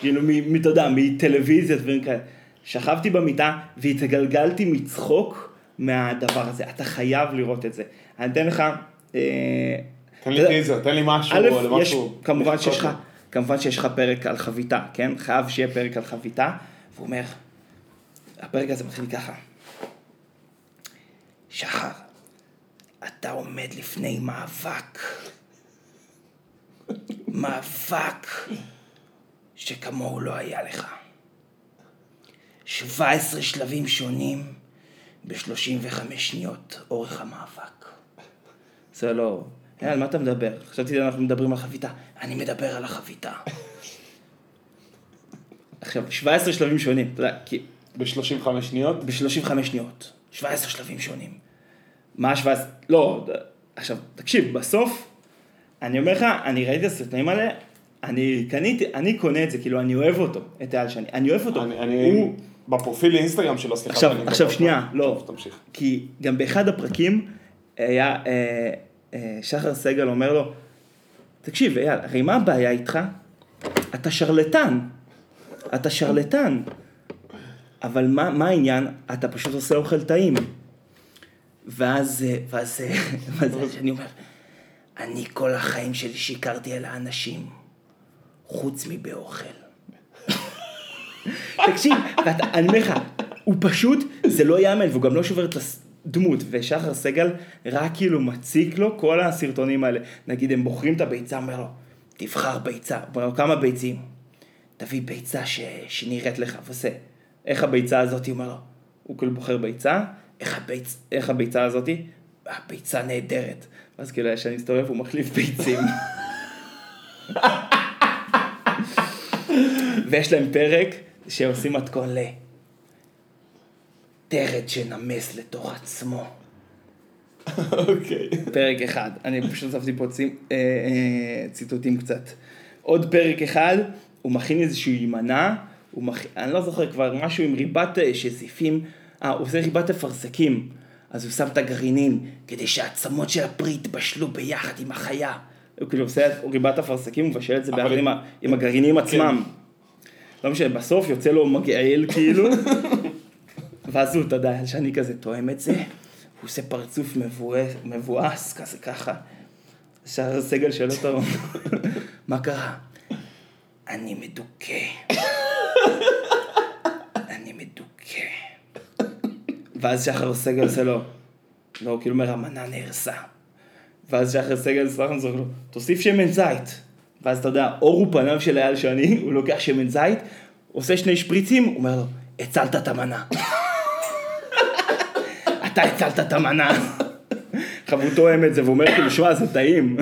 כאילו, אתה יודע, מטלוויזיה, דברים כאלה. שכבתי במיטה והתגלגלתי מצחוק מהדבר הזה. אתה חייב לראות את זה. אני אתן לך... אה, תן לי טיזר, תן לי משהו, א', יש. כמובן שיש לך, כמובן שיש לך פרק על חביתה, כן? חייב שיהיה פרק על חביתה, והוא אומר, הפרק הזה מתחיל ככה. שחר, אתה עומד לפני מאבק. מאבק שכמוהו לא היה לך. 17 שלבים שונים ב-35 שניות אורך המאבק. זה לא... אה, על מה אתה מדבר? חשבתי שאנחנו מדברים על חביתה. אני מדבר על החביתה. עכשיו, 17 שלבים שונים, אתה יודע, כי ב-35 שניות. ב-35 שניות. 17 שלבים שונים. מה ה-17? לא, עכשיו, תקשיב, בסוף, אני אומר לך, אני ראיתי את הסרטונים האלה, אני קניתי, אני קונה את זה, כאילו, אני אוהב אותו, את אייל שני, אני אוהב אותו. אני, אני הוא, בפרופיל אינסטגרם שלו, סליחה. עכשיו, שאני עכשיו שנייה. לא. תמשיך. כי גם באחד הפרקים היה, אה, שחר סגל אומר לו, תקשיב, אייל, הרי מה הבעיה איתך? אתה שרלטן. אתה שרלטן. אבל מה, מה העניין? אתה פשוט עושה אוכל טעים. ואז, אה, ואז, אה, [LAUGHS] ואז אני אומר, אני כל החיים שלי שיקרתי על האנשים, חוץ מבאוכל. [LAUGHS] תקשיב, ואתה, אני אומר לך, הוא פשוט, זה לא ייאמן, והוא גם לא שובר את הדמות, ושחר סגל רק כאילו מציק לו כל הסרטונים האלה. נגיד, הם בוחרים את הביצה, אומר לו, תבחר ביצה, אומר לו, כמה ביצים? תביא ביצה ש... שנראית לך, ועושה, איך הביצה הזאת, הוא אומר לו, הוא כאילו בוחר ביצה, איך, הביצ... איך הביצה הזאת? הביצה נהדרת. ואז כאילו, כשאני מסתובב, הוא מחליף ביצים. [LAUGHS] ויש להם פרק שעושים מתכון ל... טרד שנמס לתוך עצמו. אוקיי. פרק אחד. אני פשוט הוספתי פה צי... אה, אה, ציטוטים קצת. עוד פרק אחד, הוא מכין איזושהי מנה, הוא מכ... אני לא זוכר כבר, משהו עם ריבת אה, שזיפים, אה, הוא עושה ריבת אפרסקים. אז הוא שם את הגרעינים, כדי שהעצמות של הפרי יתבשלו ביחד עם החיה. הוא כאילו עושה ריבת אפרסקים, הוא מבשל את זה אבל- ביחד עם. עם הגרעינים עצמם. לא משנה, בסוף יוצא לו מגעיל כאילו, [LAUGHS] ואז הוא, אתה יודע, שאני כזה תואם את זה, הוא עושה פרצוף מבואס, כזה ככה. שער הסגל שואל אותו, מה קרה? אני מדוכא. אני מדוכא. ואז שחר סגל עושה לו, לא, כאילו אומר, המנה נהרסה. ואז שחר סגל סלח לנו, לו, תוסיף שמן זית. ואז אתה יודע, אור הוא פניו של אייל שני, הוא לוקח שמן זית, עושה שני שפריצים, הוא אומר לו, הצלת את המנה. אתה הצלת את המנה. עכשיו הוא תואם את זה, והוא אומר כאילו, שמע, זה טעים.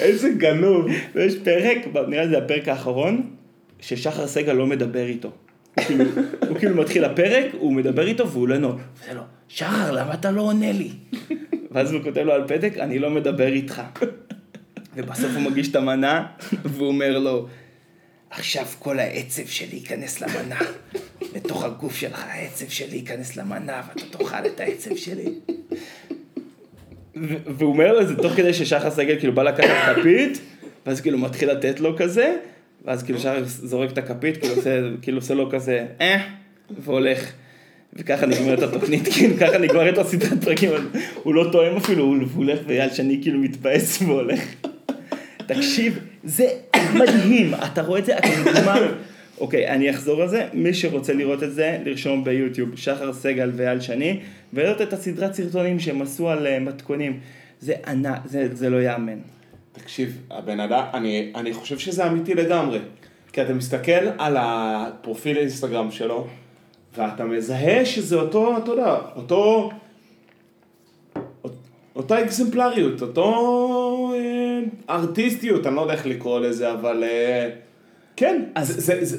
איזה גנוב. ויש פרק, נראה לי זה הפרק האחרון, ששחר סגל לא מדבר איתו. הוא כאילו, הוא כאילו מתחיל הפרק, הוא מדבר איתו והוא לא עונה. עושה לו, שחר, למה אתה לא עונה לי? ואז הוא כותב לו על פתק, אני לא מדבר איתך. ובסוף הוא מגיש את המנה, והוא אומר לו, עכשיו כל העצב שלי ייכנס למנה. לתוך הגוף שלך העצב שלי ייכנס למנה, ואתה תאכל את העצב שלי. והוא אומר לו את זה תוך כדי ששחר סגל כאילו בא לקחת כפית, ואז כאילו מתחיל לתת לו כזה, ואז כאילו שחר זורק את הכפית, כאילו עושה, כאילו עושה לו כזה, אה, והולך. וככה נגמרת התוכנית, כאילו ככה נגמרת הסדרת פרקים, הוא לא תואם אפילו, הוא הולך ואייל שני כאילו מתבאס והולך. תקשיב, זה מדהים, אתה רואה את זה, אתה נגמר. אוקיי, אני אחזור על זה, מי שרוצה לראות את זה, לרשום ביוטיוב, שחר סגל ואייל שני, ולראות את הסדרת סרטונים שהם עשו על אה, מתכונים. זה ענק, זה, זה לא ייאמן. תקשיב, הבן אדם, אני, אני חושב שזה אמיתי לגמרי. כי אתה מסתכל על הפרופיל האינסטגרם שלו, ואתה מזהה שזה אותו, אתה יודע, אותו, אותה אקזמפלריות, אותו אה, ארטיסטיות, אני לא יודע איך לקרוא לזה, אבל אה, כן, אז זה, זה, זה,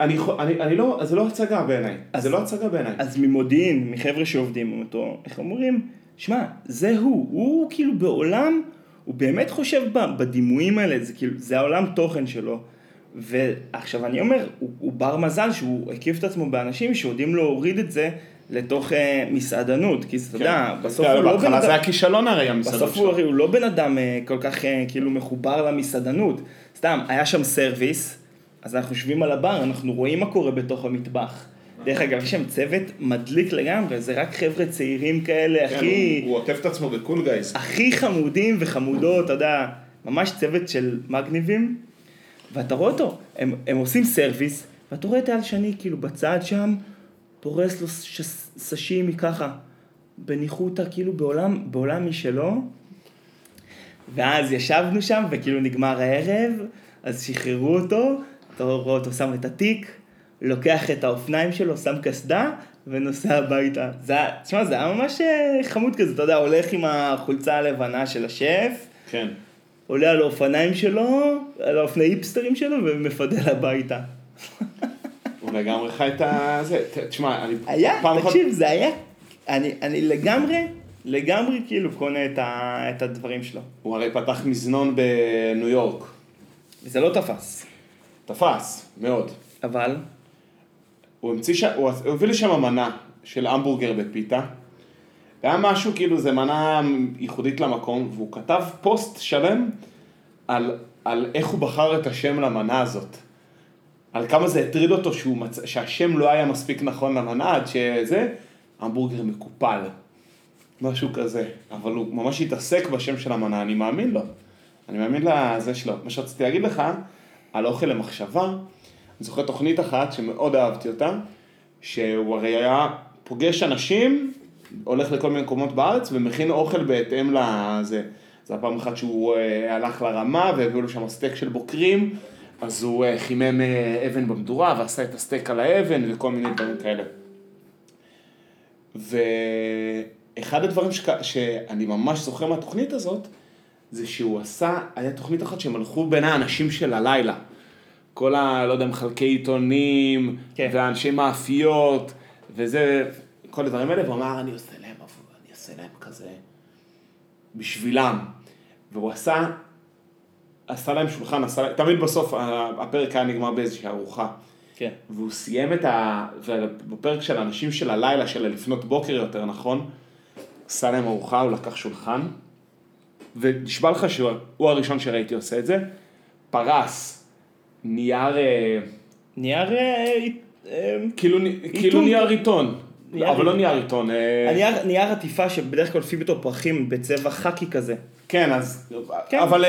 אני, אני, אני לא, זה לא הצגה בעיניי, זה לא הצגה בעיניי. אז ממודיעין, מחבר'ה שעובדים עם אותו, איך אומרים? שמע, זה הוא, הוא כאילו בעולם, הוא באמת חושב בדימויים האלה, זה כאילו, זה העולם תוכן שלו. ועכשיו אני אומר, הוא, הוא בר מזל שהוא הקיף את עצמו באנשים שיודעים להוריד את זה לתוך אה, מסעדנות, כי אתה יודע, בסוף הוא לא בן כן. זה אדם, היה כישלון הרי המסעדות בסוף הוא, שלו. הוא לא בן אדם אה, כל כך אה, כאילו מחובר למסעדנות. סתם, היה שם סרוויס, אז אנחנו יושבים על הבר, אנחנו רואים מה קורה בתוך המטבח. דרך אגב, יש שם צוות מדליק לגמרי, זה רק חבר'ה צעירים כאלה, כן, הכי, הוא עוטף את עצמו ב cool guys. הכי חמודים וחמודות, אתה יודע, ממש צוות של מגניבים. ואתה רואה אותו, הם, הם עושים service, ואתה רואה את אייל שני כאילו בצד שם, פורס לו סשימי ככה, בניחותא, כאילו בעולם, בעולם משלו. ואז ישבנו שם, וכאילו נגמר הערב, אז שחררו אותו, אתה רואה אותו שם את התיק, לוקח את האופניים שלו, שם קסדה, ונוסע הביתה. זה היה, תשמע, זה היה ממש אה, חמוד כזה, אתה יודע, הולך עם החולצה הלבנה של השף, כן. עולה על האופניים שלו, על האופני היפסטרים שלו, ומפדל הביתה. הוא לגמרי חי את ה... זה, תשמע, אני... היה, פעם אחת- תקשיב, זה היה, אני, אני לגמרי, לגמרי כאילו קונה את, ה, את הדברים שלו. הוא הרי פתח מזנון בניו יורק. וזה לא תפס. תפס, מאוד. אבל, הוא המציא ש... הוא הביא לשם מנה של המבורגר בפיתה. היה משהו, כאילו, זה מנה ייחודית למקום, והוא כתב פוסט שלם על, על איך הוא בחר את השם למנה הזאת. על כמה זה הטריד אותו שהוא מצ... שהשם לא היה מספיק נכון למנה, עד שזה, המבורגר מקופל. משהו כזה. אבל הוא ממש התעסק בשם של המנה, אני מאמין לו. אני מאמין לזה שלו. מה שרציתי להגיד לך, על אוכל למחשבה, אני זוכר תוכנית אחת שמאוד אהבתי אותה, שהוא הרי היה פוגש אנשים, הולך לכל מיני מקומות בארץ ומכין אוכל בהתאם לזה. זה היה פעם אחת שהוא אה, הלך לרמה והביאו לו שם סטייק של בוקרים, אז הוא אה, חימם אה, אבן במדורה ועשה את הסטייק על האבן וכל מיני דברים כאלה. ואחד הדברים שק... שאני ממש זוכר מהתוכנית הזאת, זה שהוא עשה, היה תוכנית אחת שהם הלכו בין האנשים של הלילה. כל ה... לא יודע, מחלקי עיתונים, כן. ואנשי מאפיות, וזה, כל הדברים האלה, והוא אמר, אני עושה להם אני אעשה להם כזה, בשבילם. והוא עשה, עשה להם שולחן, עשה, להם- תמיד בסוף הפרק היה נגמר באיזושהי ארוחה. כן. והוא סיים את ה... בפרק של האנשים של הלילה, של הלפנות בוקר יותר נכון, עשה להם ארוחה, הוא לקח שולחן, ונשבע לך שהוא הוא הראשון שראיתי עושה את זה, פרס נייר, אה, נייר, אה, אה, כאילו, כאילו נייר עיתון, נייר אבל לא. נייר עיתון, הנייר, נייר עטיפה שבדרך כלל עוטפים איתו פרחים בצבע חאקי כזה. כן, אז, כן. אבל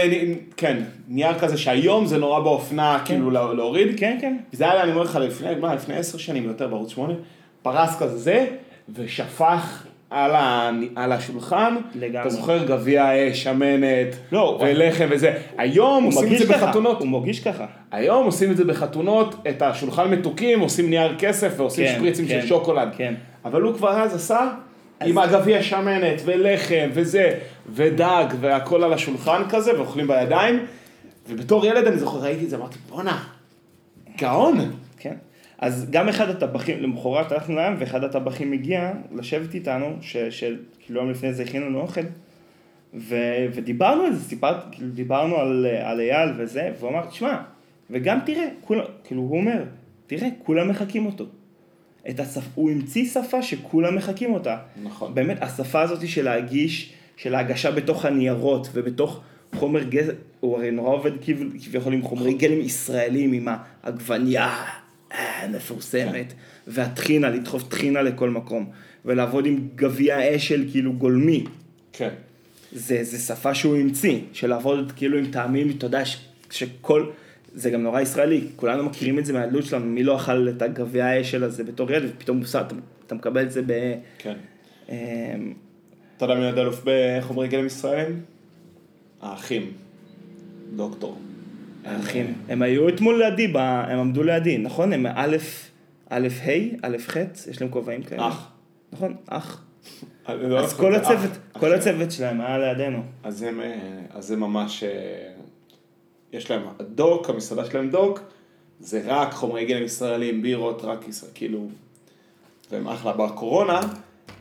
כן, נייר כזה שהיום זה נורא באופנה, כאילו לה- להוריד, כן, כן. זה היה, אני אומר לך, לפני, מה, לפני עשר שנים יותר בערוץ שמונה, פרס כזה זה, ושפך על, ה, על השולחן, לגמרי. אתה זוכר גביע שמנת, לא, ולחם וזה, היום הוא עושים את זה ככה. בחתונות, הוא מרגיש ככה. היום עושים את זה בחתונות, את השולחן מתוקים, עושים נייר כסף ועושים כן, שפריצים כן, של שוקולד, כן. אבל הוא כבר אז עשה עם הגביע שמנת ולחם וזה, ודג והכל על השולחן כזה, ואוכלים בידיים, ובתור ילד אני זוכר, ראיתי את זה, אמרתי, בואנה, גאון. אז גם אחד הטבחים, למחרת הלכנו לים, ואחד הטבחים הגיע לשבת איתנו, ש- של, כאילו יום לפני זה הכינו לנו אוכל, ו, ודיברנו על זה, סיפרת, כאילו דיברנו על, על אייל וזה, והוא אמר, תשמע, וגם תראה, כולם, כאילו הוא אומר, תראה, כולם מחקים אותו. את השפ... הוא המציא שפה שכולם מחקים אותה. נכון. באמת, השפה הזאת של להגיש, של ההגשה בתוך הניירות ובתוך חומר גזע, הוא הרי נורא עובד כביכול- כביכול עם חומרי גלם ישראלים, עם העגבנייה אה, המפורסמת, והטחינה, לדחוף טחינה לכל מקום, ולעבוד עם גביע אשל כאילו גולמי. כן. זה, זה שפה שהוא המציא, של לעבוד כאילו עם טעמים, אתה יודע, ש, שכל, זה גם נורא ישראלי, כולנו מכירים את זה מהילדות שלנו, מי לא אכל את הגביע האשל הזה בתור ילד, ופתאום מוסר, אתה, אתה מקבל את זה ב... כן. אמ, אתה יודע מי עוד אלוף בחומרי גלם ישראל? האחים. דוקטור. האחים, הם היו אתמול לידי, הם עמדו לידי, נכון? הם א', א', ה', א', ח', יש להם כובעים כאלה. אח. נכון, אח. לא, אז כל. הצוות, כל. הצוות שלהם היה לידינו. אז הם, אה, אז הם ממש, אה, יש להם דוק, המסעדה שלהם דוק, זה רק חומרי גלם ישראלים, בירות, רק ישראל, כאילו, והם אחלה. בקורונה,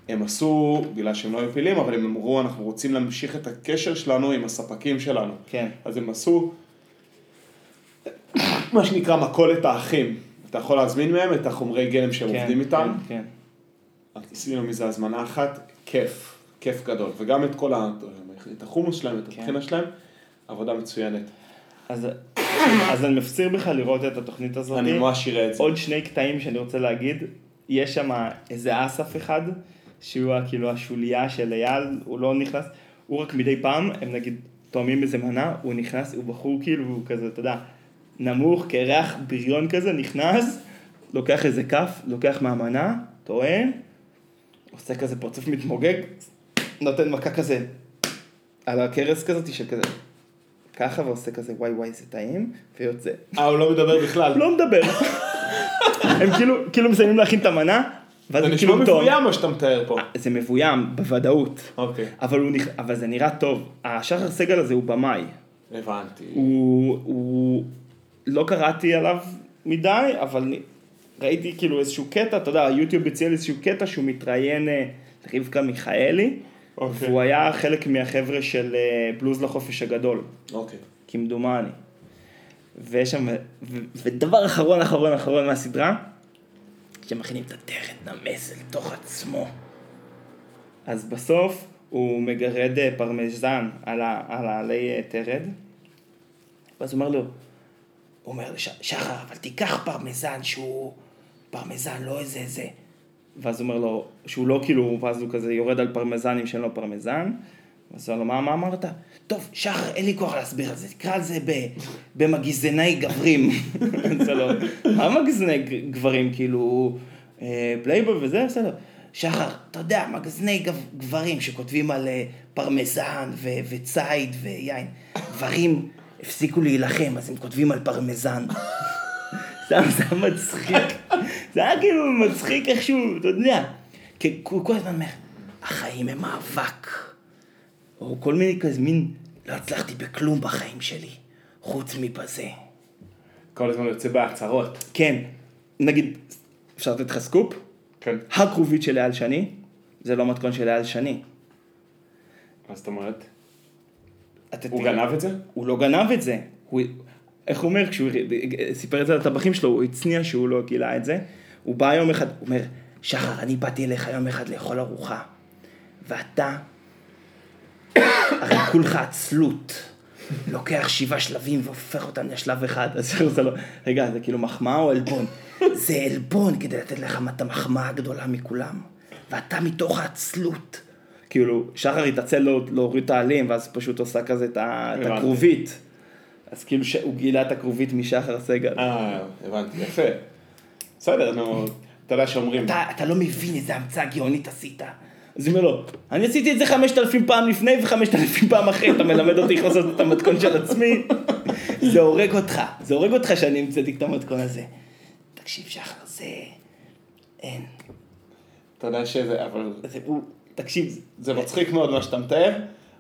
הם עשו, בגלל שהם לא היו פעילים, אבל הם אמרו, אנחנו רוצים להמשיך את הקשר שלנו עם הספקים שלנו. כן. אז הם עשו, מה שנקרא מכולת האחים. אתה יכול להזמין מהם את החומרי גלם שהם כן, עובדים איתם. כן, כן. עשינו מזה הזמנה אחת, כיף, כיף גדול. וגם את כל ה... את החומוס שלהם, את כן. הטחינה שלהם, עבודה מצוינת. אז, אז אני מפציר בך לראות את התוכנית הזאת. אני ממש אראה את זה. עוד שני קטעים שאני רוצה להגיד, יש שם איזה אסף אחד, שהוא כאילו השוליה של אייל, הוא לא נכנס, הוא רק מדי פעם, הם נגיד תואמים איזה מנה, הוא נכנס, הוא בחור כאילו, הוא כזה, אתה יודע, נמוך, קרח, בריון כזה, נכנס, לוקח איזה כף, לוקח מהמנה, טוען, עושה כזה פרצוף מתמוגג, נותן מכה כזה על הכרס כזאת של כזה, ככה ועושה כזה וואי וואי זה טעים, ויוצא. אה, הוא לא מדבר בכלל. לא מדבר. [LAUGHS] הם כאילו, כאילו מסיימים להכין את המנה, זה נשמע כאילו. מבוים מה שאתה מתאר פה. זה מבוים, בוודאות. אוקיי. אבל, הוא, נכ- אבל זה נראה טוב. השחר סגל הזה הוא במאי. הבנתי. הוא, הוא... לא קראתי עליו מדי, אבל ראיתי כאילו איזשהו קטע, אתה יודע, היוטיוב הציע לי איזשהו קטע שהוא מתראיין אה, לרבקה מיכאלי, אוקיי. והוא היה חלק מהחבר'ה של אה, בלוז לחופש הגדול. אוקיי. כמדומני. ויש שם, ו- ודבר אחרון אחרון אחרון מהסדרה, שמכינים את הטרד נמס אל תוך עצמו. אז בסוף הוא מגרד אה, פרמזן על, העלי אה, טרד, ואז הוא אומר לו, אומר לש- שחר, אבל תיקח פרמזן שהוא פרמזן, לא איזה זה. ואז הוא אומר לו, שהוא לא כאילו, ואז הוא כזה יורד על פרמזנים שאין לו פרמזן. אז הוא אומר לו, מה, מה אמרת? טוב, שחר, אין לי כוח להסביר על זה, תקרא על זה במגזיני גברים. [LAUGHS] אומר לו, מה מגזיני גברים? כאילו, אה, פלייבוי וזה? בסדר. שחר, אתה יודע, מגזיני גב- גברים שכותבים על אה, פרמזן וציד ויין. גברים הפסיקו להילחם, אז הם כותבים על פרמזן. [LAUGHS] סתם, זה היה מצחיק. זה היה כאילו מצחיק איכשהו, אתה יודע. כי הוא כל הזמן אומר, החיים הם מאבק. או כל מיני כזה מין, לא הצלחתי בכלום בחיים שלי, חוץ מבזה. כל הזמן יוצא בהצהרות. כן, נגיד, אפשר לתת לך סקופ? כן. הכרובית של אייל שני, זה לא מתכון של אייל שני. מה זאת אומרת? הוא תראה- גנב את זה? הוא לא גנב את זה. הוא, איך הוא אומר, כשהוא סיפר את זה לטבחים שלו, הוא הצניע שהוא לא גילה את זה. הוא בא יום אחד, הוא אומר, שחר, אני באתי אליך יום אחד לאכול ארוחה, ואתה, הרי כולך עצלות. לוקח שבעה שלבים והופך אותם לשלב אחד, אז [LAUGHS] עושה לו, רגע, זה כאילו מחמאה או עלבון? זה עלבון כדי לתת לך את המחמאה הגדולה מכולם, ואתה מתוך העצלות. כאילו, שחר התעצל להוריד את העלים, ואז פשוט עושה כזה את. הכרובית. אז כאילו הוא גילה את הכרובית משחר סגל. אה, הבנתי, יפה. בסדר, נו, אתה יודע שאומרים, אתה, לא מבין איזה המצאה גאונית עשית. אז הוא אומר לו, אני עשיתי את זה חמשת אלפים פעם לפני וחמשת אלפים פעם אחרי, אתה מלמד אותי איך לעשות את המתכון של עצמי. זה הורג אותך, זה הורג אותך שאני המצאתי את המתכון הזה. תקשיב שחר, זה... אין. אתה יודע שזה, אבל תקשיב, זה מצחיק מאוד מה שאתה מתאר.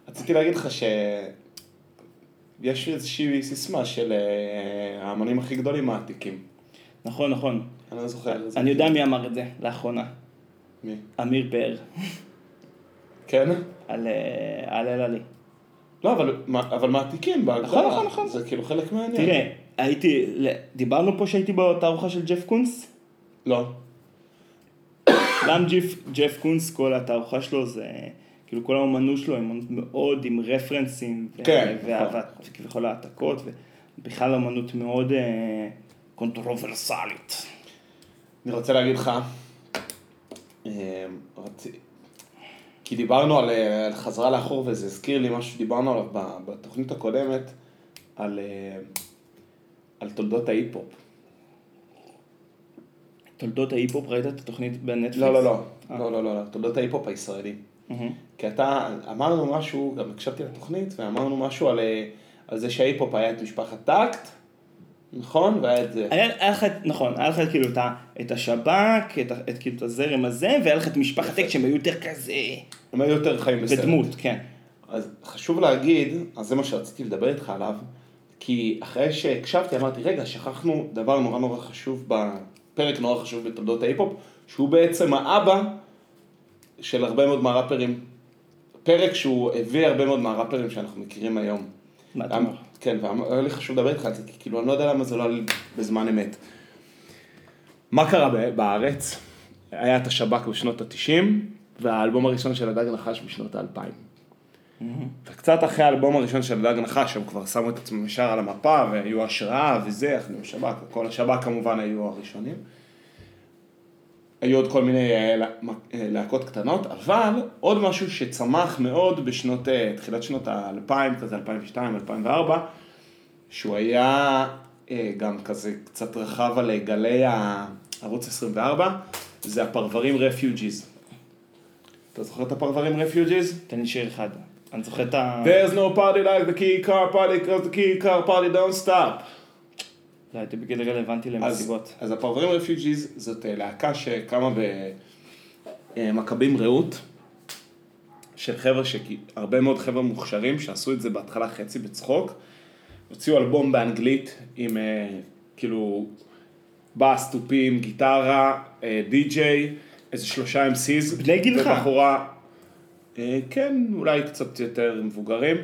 רציתי להגיד לך שיש איזושהי סיסמה של אה, האמנים הכי גדולים העתיקים. נכון, נכון. אני לא זוכר. איזה- אני יודע מי אמר את זה לאחרונה. מי? אמיר פאר, כן? על אה, אל עלי. לא, אבל מעתיקים בהגדרה. נכון, נכון, נכון. זה כאילו חלק מהעניין. תראה, הייתי, דיברנו פה שהייתי בתערוכה של ג'ף קונס? לא. גם ג'ף, קונס, כל התערוכה שלו זה, כאילו כל האומנות שלו אומנות מאוד עם רפרנסים, כן, ואהבה, כביכול העתקות, ובכלל אומנות מאוד אה, קונטרוברסלית. אני רוצה להגיד לך, אה. כי דיברנו על, אה, על חזרה לאחור, וזה הזכיר לי משהו שדיברנו עליו בתוכנית הקודמת, על, אה, על תולדות ההיפ-הופ. תולדות ההיפ-הופ, ראית את התוכנית בנטפליקס? לא, לא, לא, אה. לא, לא, לא, לא, תולדות ההיפ-הופ הישראלי. כי אתה, אמרנו משהו, גם הקשבתי לתוכנית, ואמרנו משהו על, אה, על זה שההיפ-הופ היה את משפחת טקט, נכון? והיה את זה. היה היה לך, נכון, היה לך כאילו את השב"כ, את כאילו את הזרם הזה, והיה לך את משפחת טקט שהם היו יותר כזה, הם היו יותר חיים בסרט. בדמות, כן. אז חשוב להגיד, אז זה מה שרציתי לדבר איתך עליו, כי אחרי שהקשבתי אמרתי, רגע, שכחנו דבר נורא נורא חשוב בפרק נורא חשוב בתולדות ההיפ-הופ, שהוא בעצם האבא של הרבה מאוד מהראפרים. פרק שהוא הביא הרבה מאוד מהראפרים שאנחנו מכירים היום. מה אתה אומר? כן, והיה לי חשוב לדבר איתך על זה, כי כאילו אני לא יודע למה זה לא בזמן אמת. מה קרה בארץ? היה את השב"כ בשנות ה-90, והאלבום הראשון של הדג נחש בשנות ה-2000. וקצת אחרי האלבום הראשון של הדג נחש, הם כבר שמו את עצמם ישר על המפה, והיו השראה וזה, יחד עם השב"כ, וכל השב"כ כמובן היו הראשונים. היו עוד כל מיני אה, אה, להקות קטנות, אבל עוד משהו שצמח מאוד בשנות, אה, תחילת שנות האלפיים, כזה 2002, 2004, שהוא היה גם כזה קצת רחב על גלי הערוץ 24, זה הפרברים רפיוג'יז. אתה זוכר את הפרברים רפיוג'יז? תן לי שיר אחד. אני זוכר את ה... There's no party like the key car party, cause the key car party don't stop. לא הייתי בגיל רלוונטי למסיבות. אז הפרברים רפיוג'יז זאת אה, להקה שקמה במכבים רעות, של חבר'ה, הרבה מאוד חבר'ה מוכשרים שעשו את זה בהתחלה חצי בצחוק, הוציאו אלבום באנגלית עם אה, כאילו בס, תופים, גיטרה, אה, די-ג'יי, איזה שלושה MCs. בני גילך. ובחורה, אה, כן, אולי קצת יותר מבוגרים.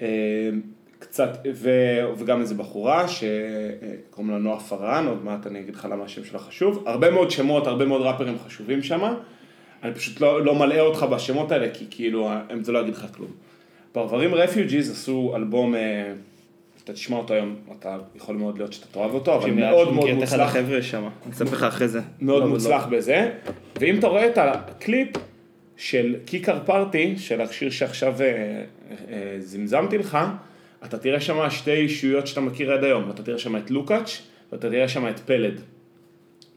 אה, קצת, ו, וגם איזה בחורה שקוראים לה נועה פארן, עוד מעט אני אגיד לך למה השם שלה חשוב. הרבה מאוד שמות, הרבה מאוד ראפרים חשובים שם. אני פשוט לא, לא מלאה אותך בשמות האלה, כי כאילו, הם זה לא יגיד לך כלום. פרברים Refugees עשו אלבום, אה, אתה תשמע אותו היום, אתה יכול מאוד להיות שאתה תאהב אותו, אבל מאוד מאוד מוצלח. אני אספר לך אחרי זה. מאוד לא, מוצלח לא. בזה, ואם אתה רואה את הקליפ של כיכר Party, של השיר שעכשיו אה, אה, זמזמתי לך, אתה תראה שם שתי אישויות שאתה מכיר עד היום, אתה תראה שם את לוקאץ' ואתה תראה שם את פלד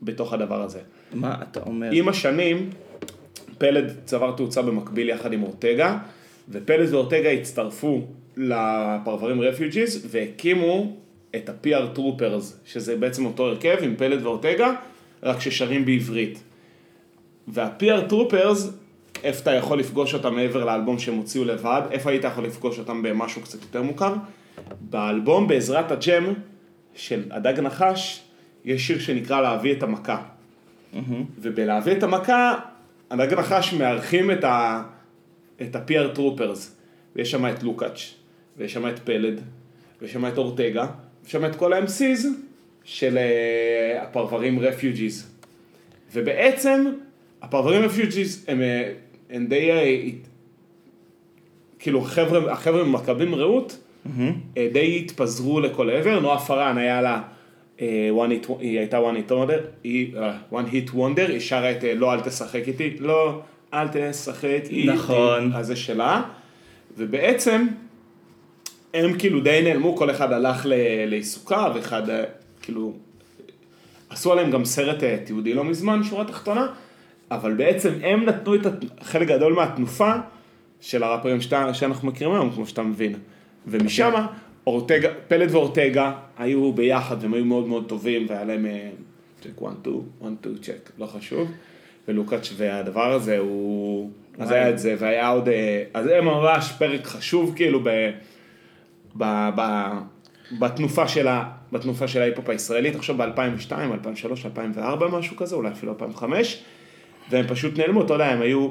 בתוך הדבר הזה. מה אתה אומר? עם השנים, פלד צבר תאוצה במקביל יחד עם אורטגה, ופלד ואורטגה הצטרפו לפרברים Refugees והקימו את ה- PR Troopers, שזה בעצם אותו הרכב עם פלד ואורטגה, רק ששרים בעברית. וה- PR Troopers, איפה אתה יכול לפגוש אותם מעבר לאלבום שהם הוציאו לבד, איפה היית יכול לפגוש אותם במשהו קצת יותר מוכר? באלבום בעזרת הג'ם של הדג נחש, יש שיר שנקרא להביא את המכה. ובלהביא את המכה, הדג נחש מארחים את, ה, את ה- PR Troopers. ויש שם את לוקאץ', ויש שם את פלד, ויש שם את אורטגה, ויש שם את כל ה-MCs של uh, הפרברים Refugees. ובעצם, הפרברים Refugees הם, אה, הם די, אה, כאילו החבר'ה, החבר'ה ממכבים רעות, אה, די התפזרו לכל עבר, נועה פארן היה לה, אה, one hit, היא הייתה one hit wonder, היא, אה, one hit wonder, היא שרה את אה, לא אל תשחק איתי, לא אל תשחק איתי, נכון. אז זה שלה, ובעצם הם כאילו די נעלמו, כל אחד הלך ל- לעיסוקה, ואחד אה, כאילו, עשו עליהם גם סרט אה, תיעודי לא מזמן, שורה תחתונה, אבל בעצם הם נתנו את הת- חלק גדול מהתנופה של הראפרים שאתה, שאנחנו מכירים היום, כמו שאתה מבין. ומשם, אורטגה, פלד ואורטגה היו ביחד והם היו מאוד מאוד טובים, והיה להם צ'ק 1, 2, 1, 2, צ'ק, לא חשוב. ולוקאץ' והדבר הזה הוא... אז. היה את זה, והיה עוד... אה, אז זה ממש פרק חשוב כאילו ב... ב... ב... בתנופה של ה... בתנופה של ההיפ-הופ הישראלית, עכשיו ב-2002, 2003, 2004, משהו כזה, אולי אפילו 2005, והם פשוט נעלמו, אתה יודע, הם היו,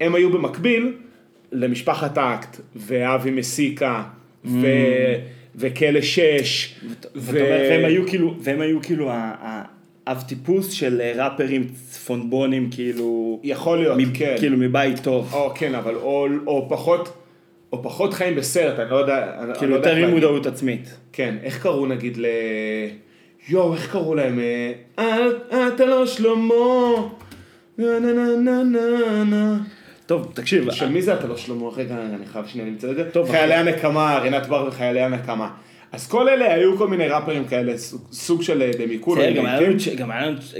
הם היו במקביל למשפחת האקט, ואבי מסיקה, ו... וכלא שש, אומר, והם היו כאילו, והם היו כאילו ה- ה- אב טיפוס של אה, ראפרים צפונבונים, כאילו, יכול להיות, מ- כן. כאילו מבית טוב. או כן, אבל או, או פחות, או פחות חיים בסרט, אני לא יודע, אני כאילו לא יותר עם. מודעות עצמית. כן, איך קראו נגיד ל... יואו, איך קראו להם? אה, "אל- אתה לא שלמה, נה נה נה נה נה נה. טוב, תקשיב, של מי זה אתה לא שלמה? רגע, אני חייב שנייה למצוא את זה. טוב, חיילי. הנקמה, רינת בר וחיילי הנקמה. אז כל אלה היו כל מיני ראפרים כאלה, סוג- של אה, דמיקולו. בסדר,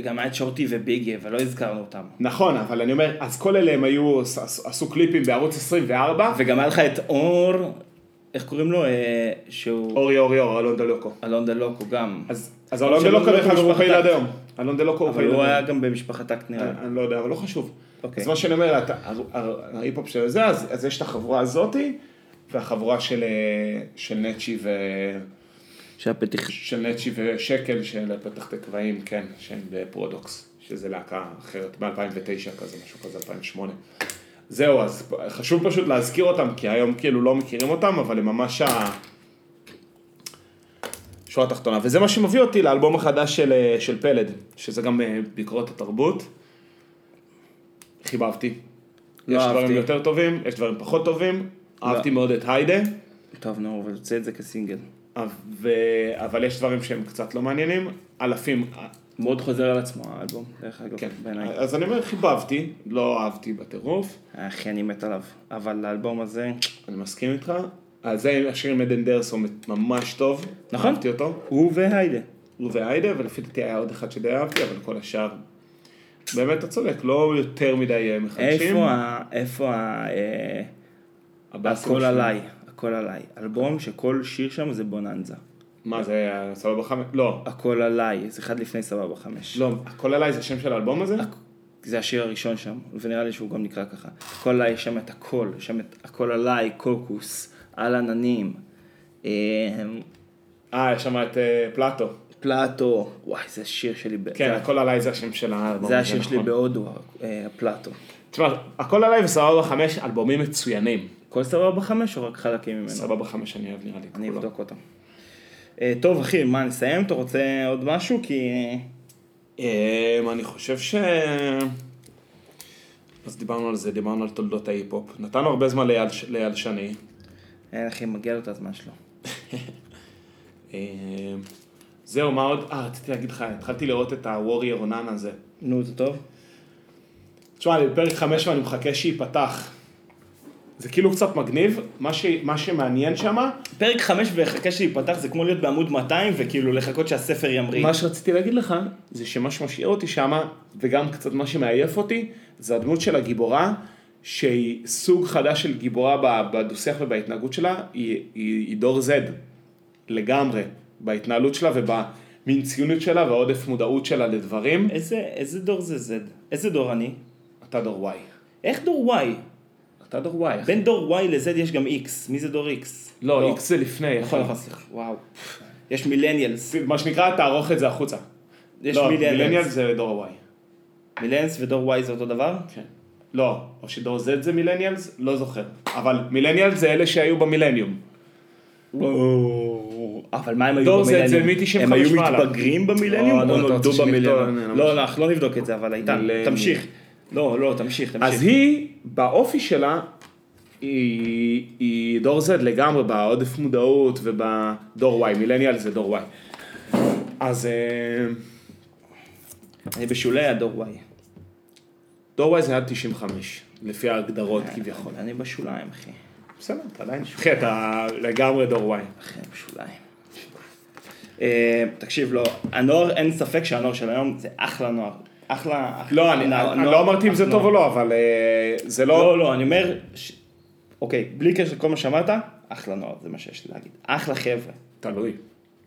גם היה את- שורטי וביגי, ולא הזכרנו אותם. נכון, אבל אני אומר, אז כל אלה הם היו, עש- עש- עשו קליפים בערוץ 24. וגם היה לך את אור, איך קוראים לו? אה, שהוא... אורי אורי אור, אלון דלוקו. אלון דלוקו גם. אז אלון דלוקו דרך דלוקו אגב הוא פעיל במשפחת עד היום. אלון דלוקו הוא אבל הוא היה. גם במשפחת טקט נראה. אני לא יודע, אבל לא חשוב. אוקיי. אז מה שאני אומר, ההיפ-הופ של זה, אז יש את החבורה הזאתי, והחבורה של אה, של נצ'י ו... שהפתיח... של נצ'י ושקל של פתח תקוואים, כן, שהם בפרודוקס, שזה להקה אחרת, ב-2009 כזה, משהו כזה, 2008. זהו, אז חשוב פשוט להזכיר אותם, כי היום כאילו לא מכירים אותם, אבל הם ממש ה... שורה תחתונה. וזה מה שמביא אותי לאלבום החדש של, אה, של פלד, שזה גם אה, ביקורות התרבות. חיבבתי. לא יש אהבתי. דברים יותר טובים, יש דברים פחות טובים. אהבתי מאוד את היידה. טוב, נו, אבל יוצא את זה כסינגל. ו... אבל יש דברים שהם קצת לא מעניינים, אלפים, מאוד חוזר על עצמו האלבום, דרך אגב, כן, בעיניי. אז אני אומר, חיבבתי, לא אהבתי בטירוף, אחי, אני מת עליו. אבל האלבום הזה... אני מסכים איתך, אז זה השיר עם עדן דרסו ממש טוב, נכון. אהבתי אותו, הוא והיידה. הוא והיידה, ולפי דעתי היה עוד אחד שדי אהבתי, אבל כל השאר, באמת אתה צודק, לא יותר מדי אה, מחדשים. איפה ה... איפה ה... אה, הכל. עליי. הכל עליי. אלבום שכל שיר שם זה בוננזה. מה זה, סבבה חמש? לא, הכל עליי, זה אחד לפני סבבה חמש. לא, הכל עליי זה השם של האלבום הזה? זה השיר הראשון שם, ונראה לי שהוא גם נקרא ככה. הכל עליי, שם את הכל, שם את הכל עליי, קוקוס, על עננים, אה, אה, יש שם את אה, פלטו. פלטו, וואי, זה השיר שלי, כן, הכל עליי זה השם של האלבום. זה השיר שלי נכון. בהודו, אה, פלטו. תשמע, הכל עליי וסבבה חמש אלבומים מצוינים. כל סבבה חמש או רק חלקים ממנו? סבבה חמש אני אוהב נראה לי. אני. אבדוק אותם. טוב אחי, מה נסיים? אתה רוצה עוד משהו? כי... אמ, אני חושב ש... אז דיברנו על זה, דיברנו על תולדות ההיפ-הופ. נתנו הרבה זמן לאייל שני. אין אחי, מגיע לו את הזמן שלו. [LAUGHS] אמ, זהו, מה עוד? אה, רציתי להגיד לך, התחלתי לראות את ה-Warrior None הזה. נו, זה טוב? תשמע, אני בפרק חמש ואני מחכה שייפתח. זה כאילו קצת מגניב, מה, ש... מה שמעניין שם, פרק חמש וחכה שייפתח זה כמו להיות בעמוד 200 וכאילו לחכות שהספר ימריא. מה שרציתי להגיד לך, זה שמה שמשאיר אותי שם, וגם קצת מה שמעייף אותי, זה הדמות של הגיבורה, שהיא סוג חדש של גיבורה בדו-שיח ובהתנהגות שלה, היא, היא, היא דור Z, לגמרי, בהתנהלות שלה ובמין ציונות שלה והעודף מודעות שלה לדברים. איזה, איזה דור זה Z? איזה דור אני? אתה דור Y. איך דור Y? אתה דור Y. בין דור Y ל-Z יש גם X. מי זה דור X? לא, X זה לפני. נכון. נכון, סליחה. וואו. יש מילניאלס. מה שנקרא, תערוך את זה החוצה. יש לא, מילניאל מילניאלס. זה דור ה-Y. מילניאלס ודור Y זה אותו דבר? כן. לא, או שדור Z זה מילניאלס, לא זוכר. אבל מילניאלס זה אלה שהיו במילניום. אבל מה הם היו דור Z זה במילניום? מ-95 הם היו. מתבגרים במילניום או, או לא, נולדו? במילניום? לא, לא, אנחנו לא נבדוק את זה, אבל איתן. תמשיך. לא, לא, תמשיך, אז תמשיך. היא, באופי שלה, היא, היא דור Z לגמרי, בעודף מודעות ובדור Y, מילניאל זה דור Y. אז אה, אני בשולי הדור Y. דור Y זה עד 95, לפי ההגדרות כביכול. אני בשוליים, אחי. בסדר, אתה עדיין, אחי, אתה לגמרי דור Y. אחי, אני בשוליים. אה, תקשיב, לא, הנוער, אין ספק שהנוער של היום זה אחלה נוער. אחלה... אחלה לא, אני, לא אמרתי אם זה טוב או. לא, אבל אה, זה לא... לא, לא, אני אומר. אוקיי, בלי קשר לכל מה שאמרת, אחלה נוער, זה מה שיש לי להגיד. אחלה חבר'ה. תלוי.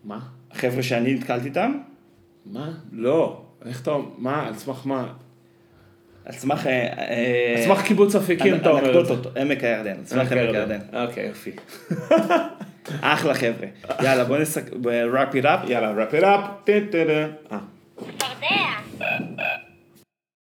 מה? החבר'ה שאני נתקלתי איתם, מה? לא. איך אתה... מה? על סמך מה? על סמך... אה, אה, על סמך קיבוץ אפיקים, אתה אומר. אנקדוטות, עמק הירדן, על סמך אוקיי, עמק אוקיי. הירדן. אוקיי, יופי. [LAUGHS] אחלה חבר'ה. יאללה, בוא נסק... ראפ it up. יאללה, טה טה up.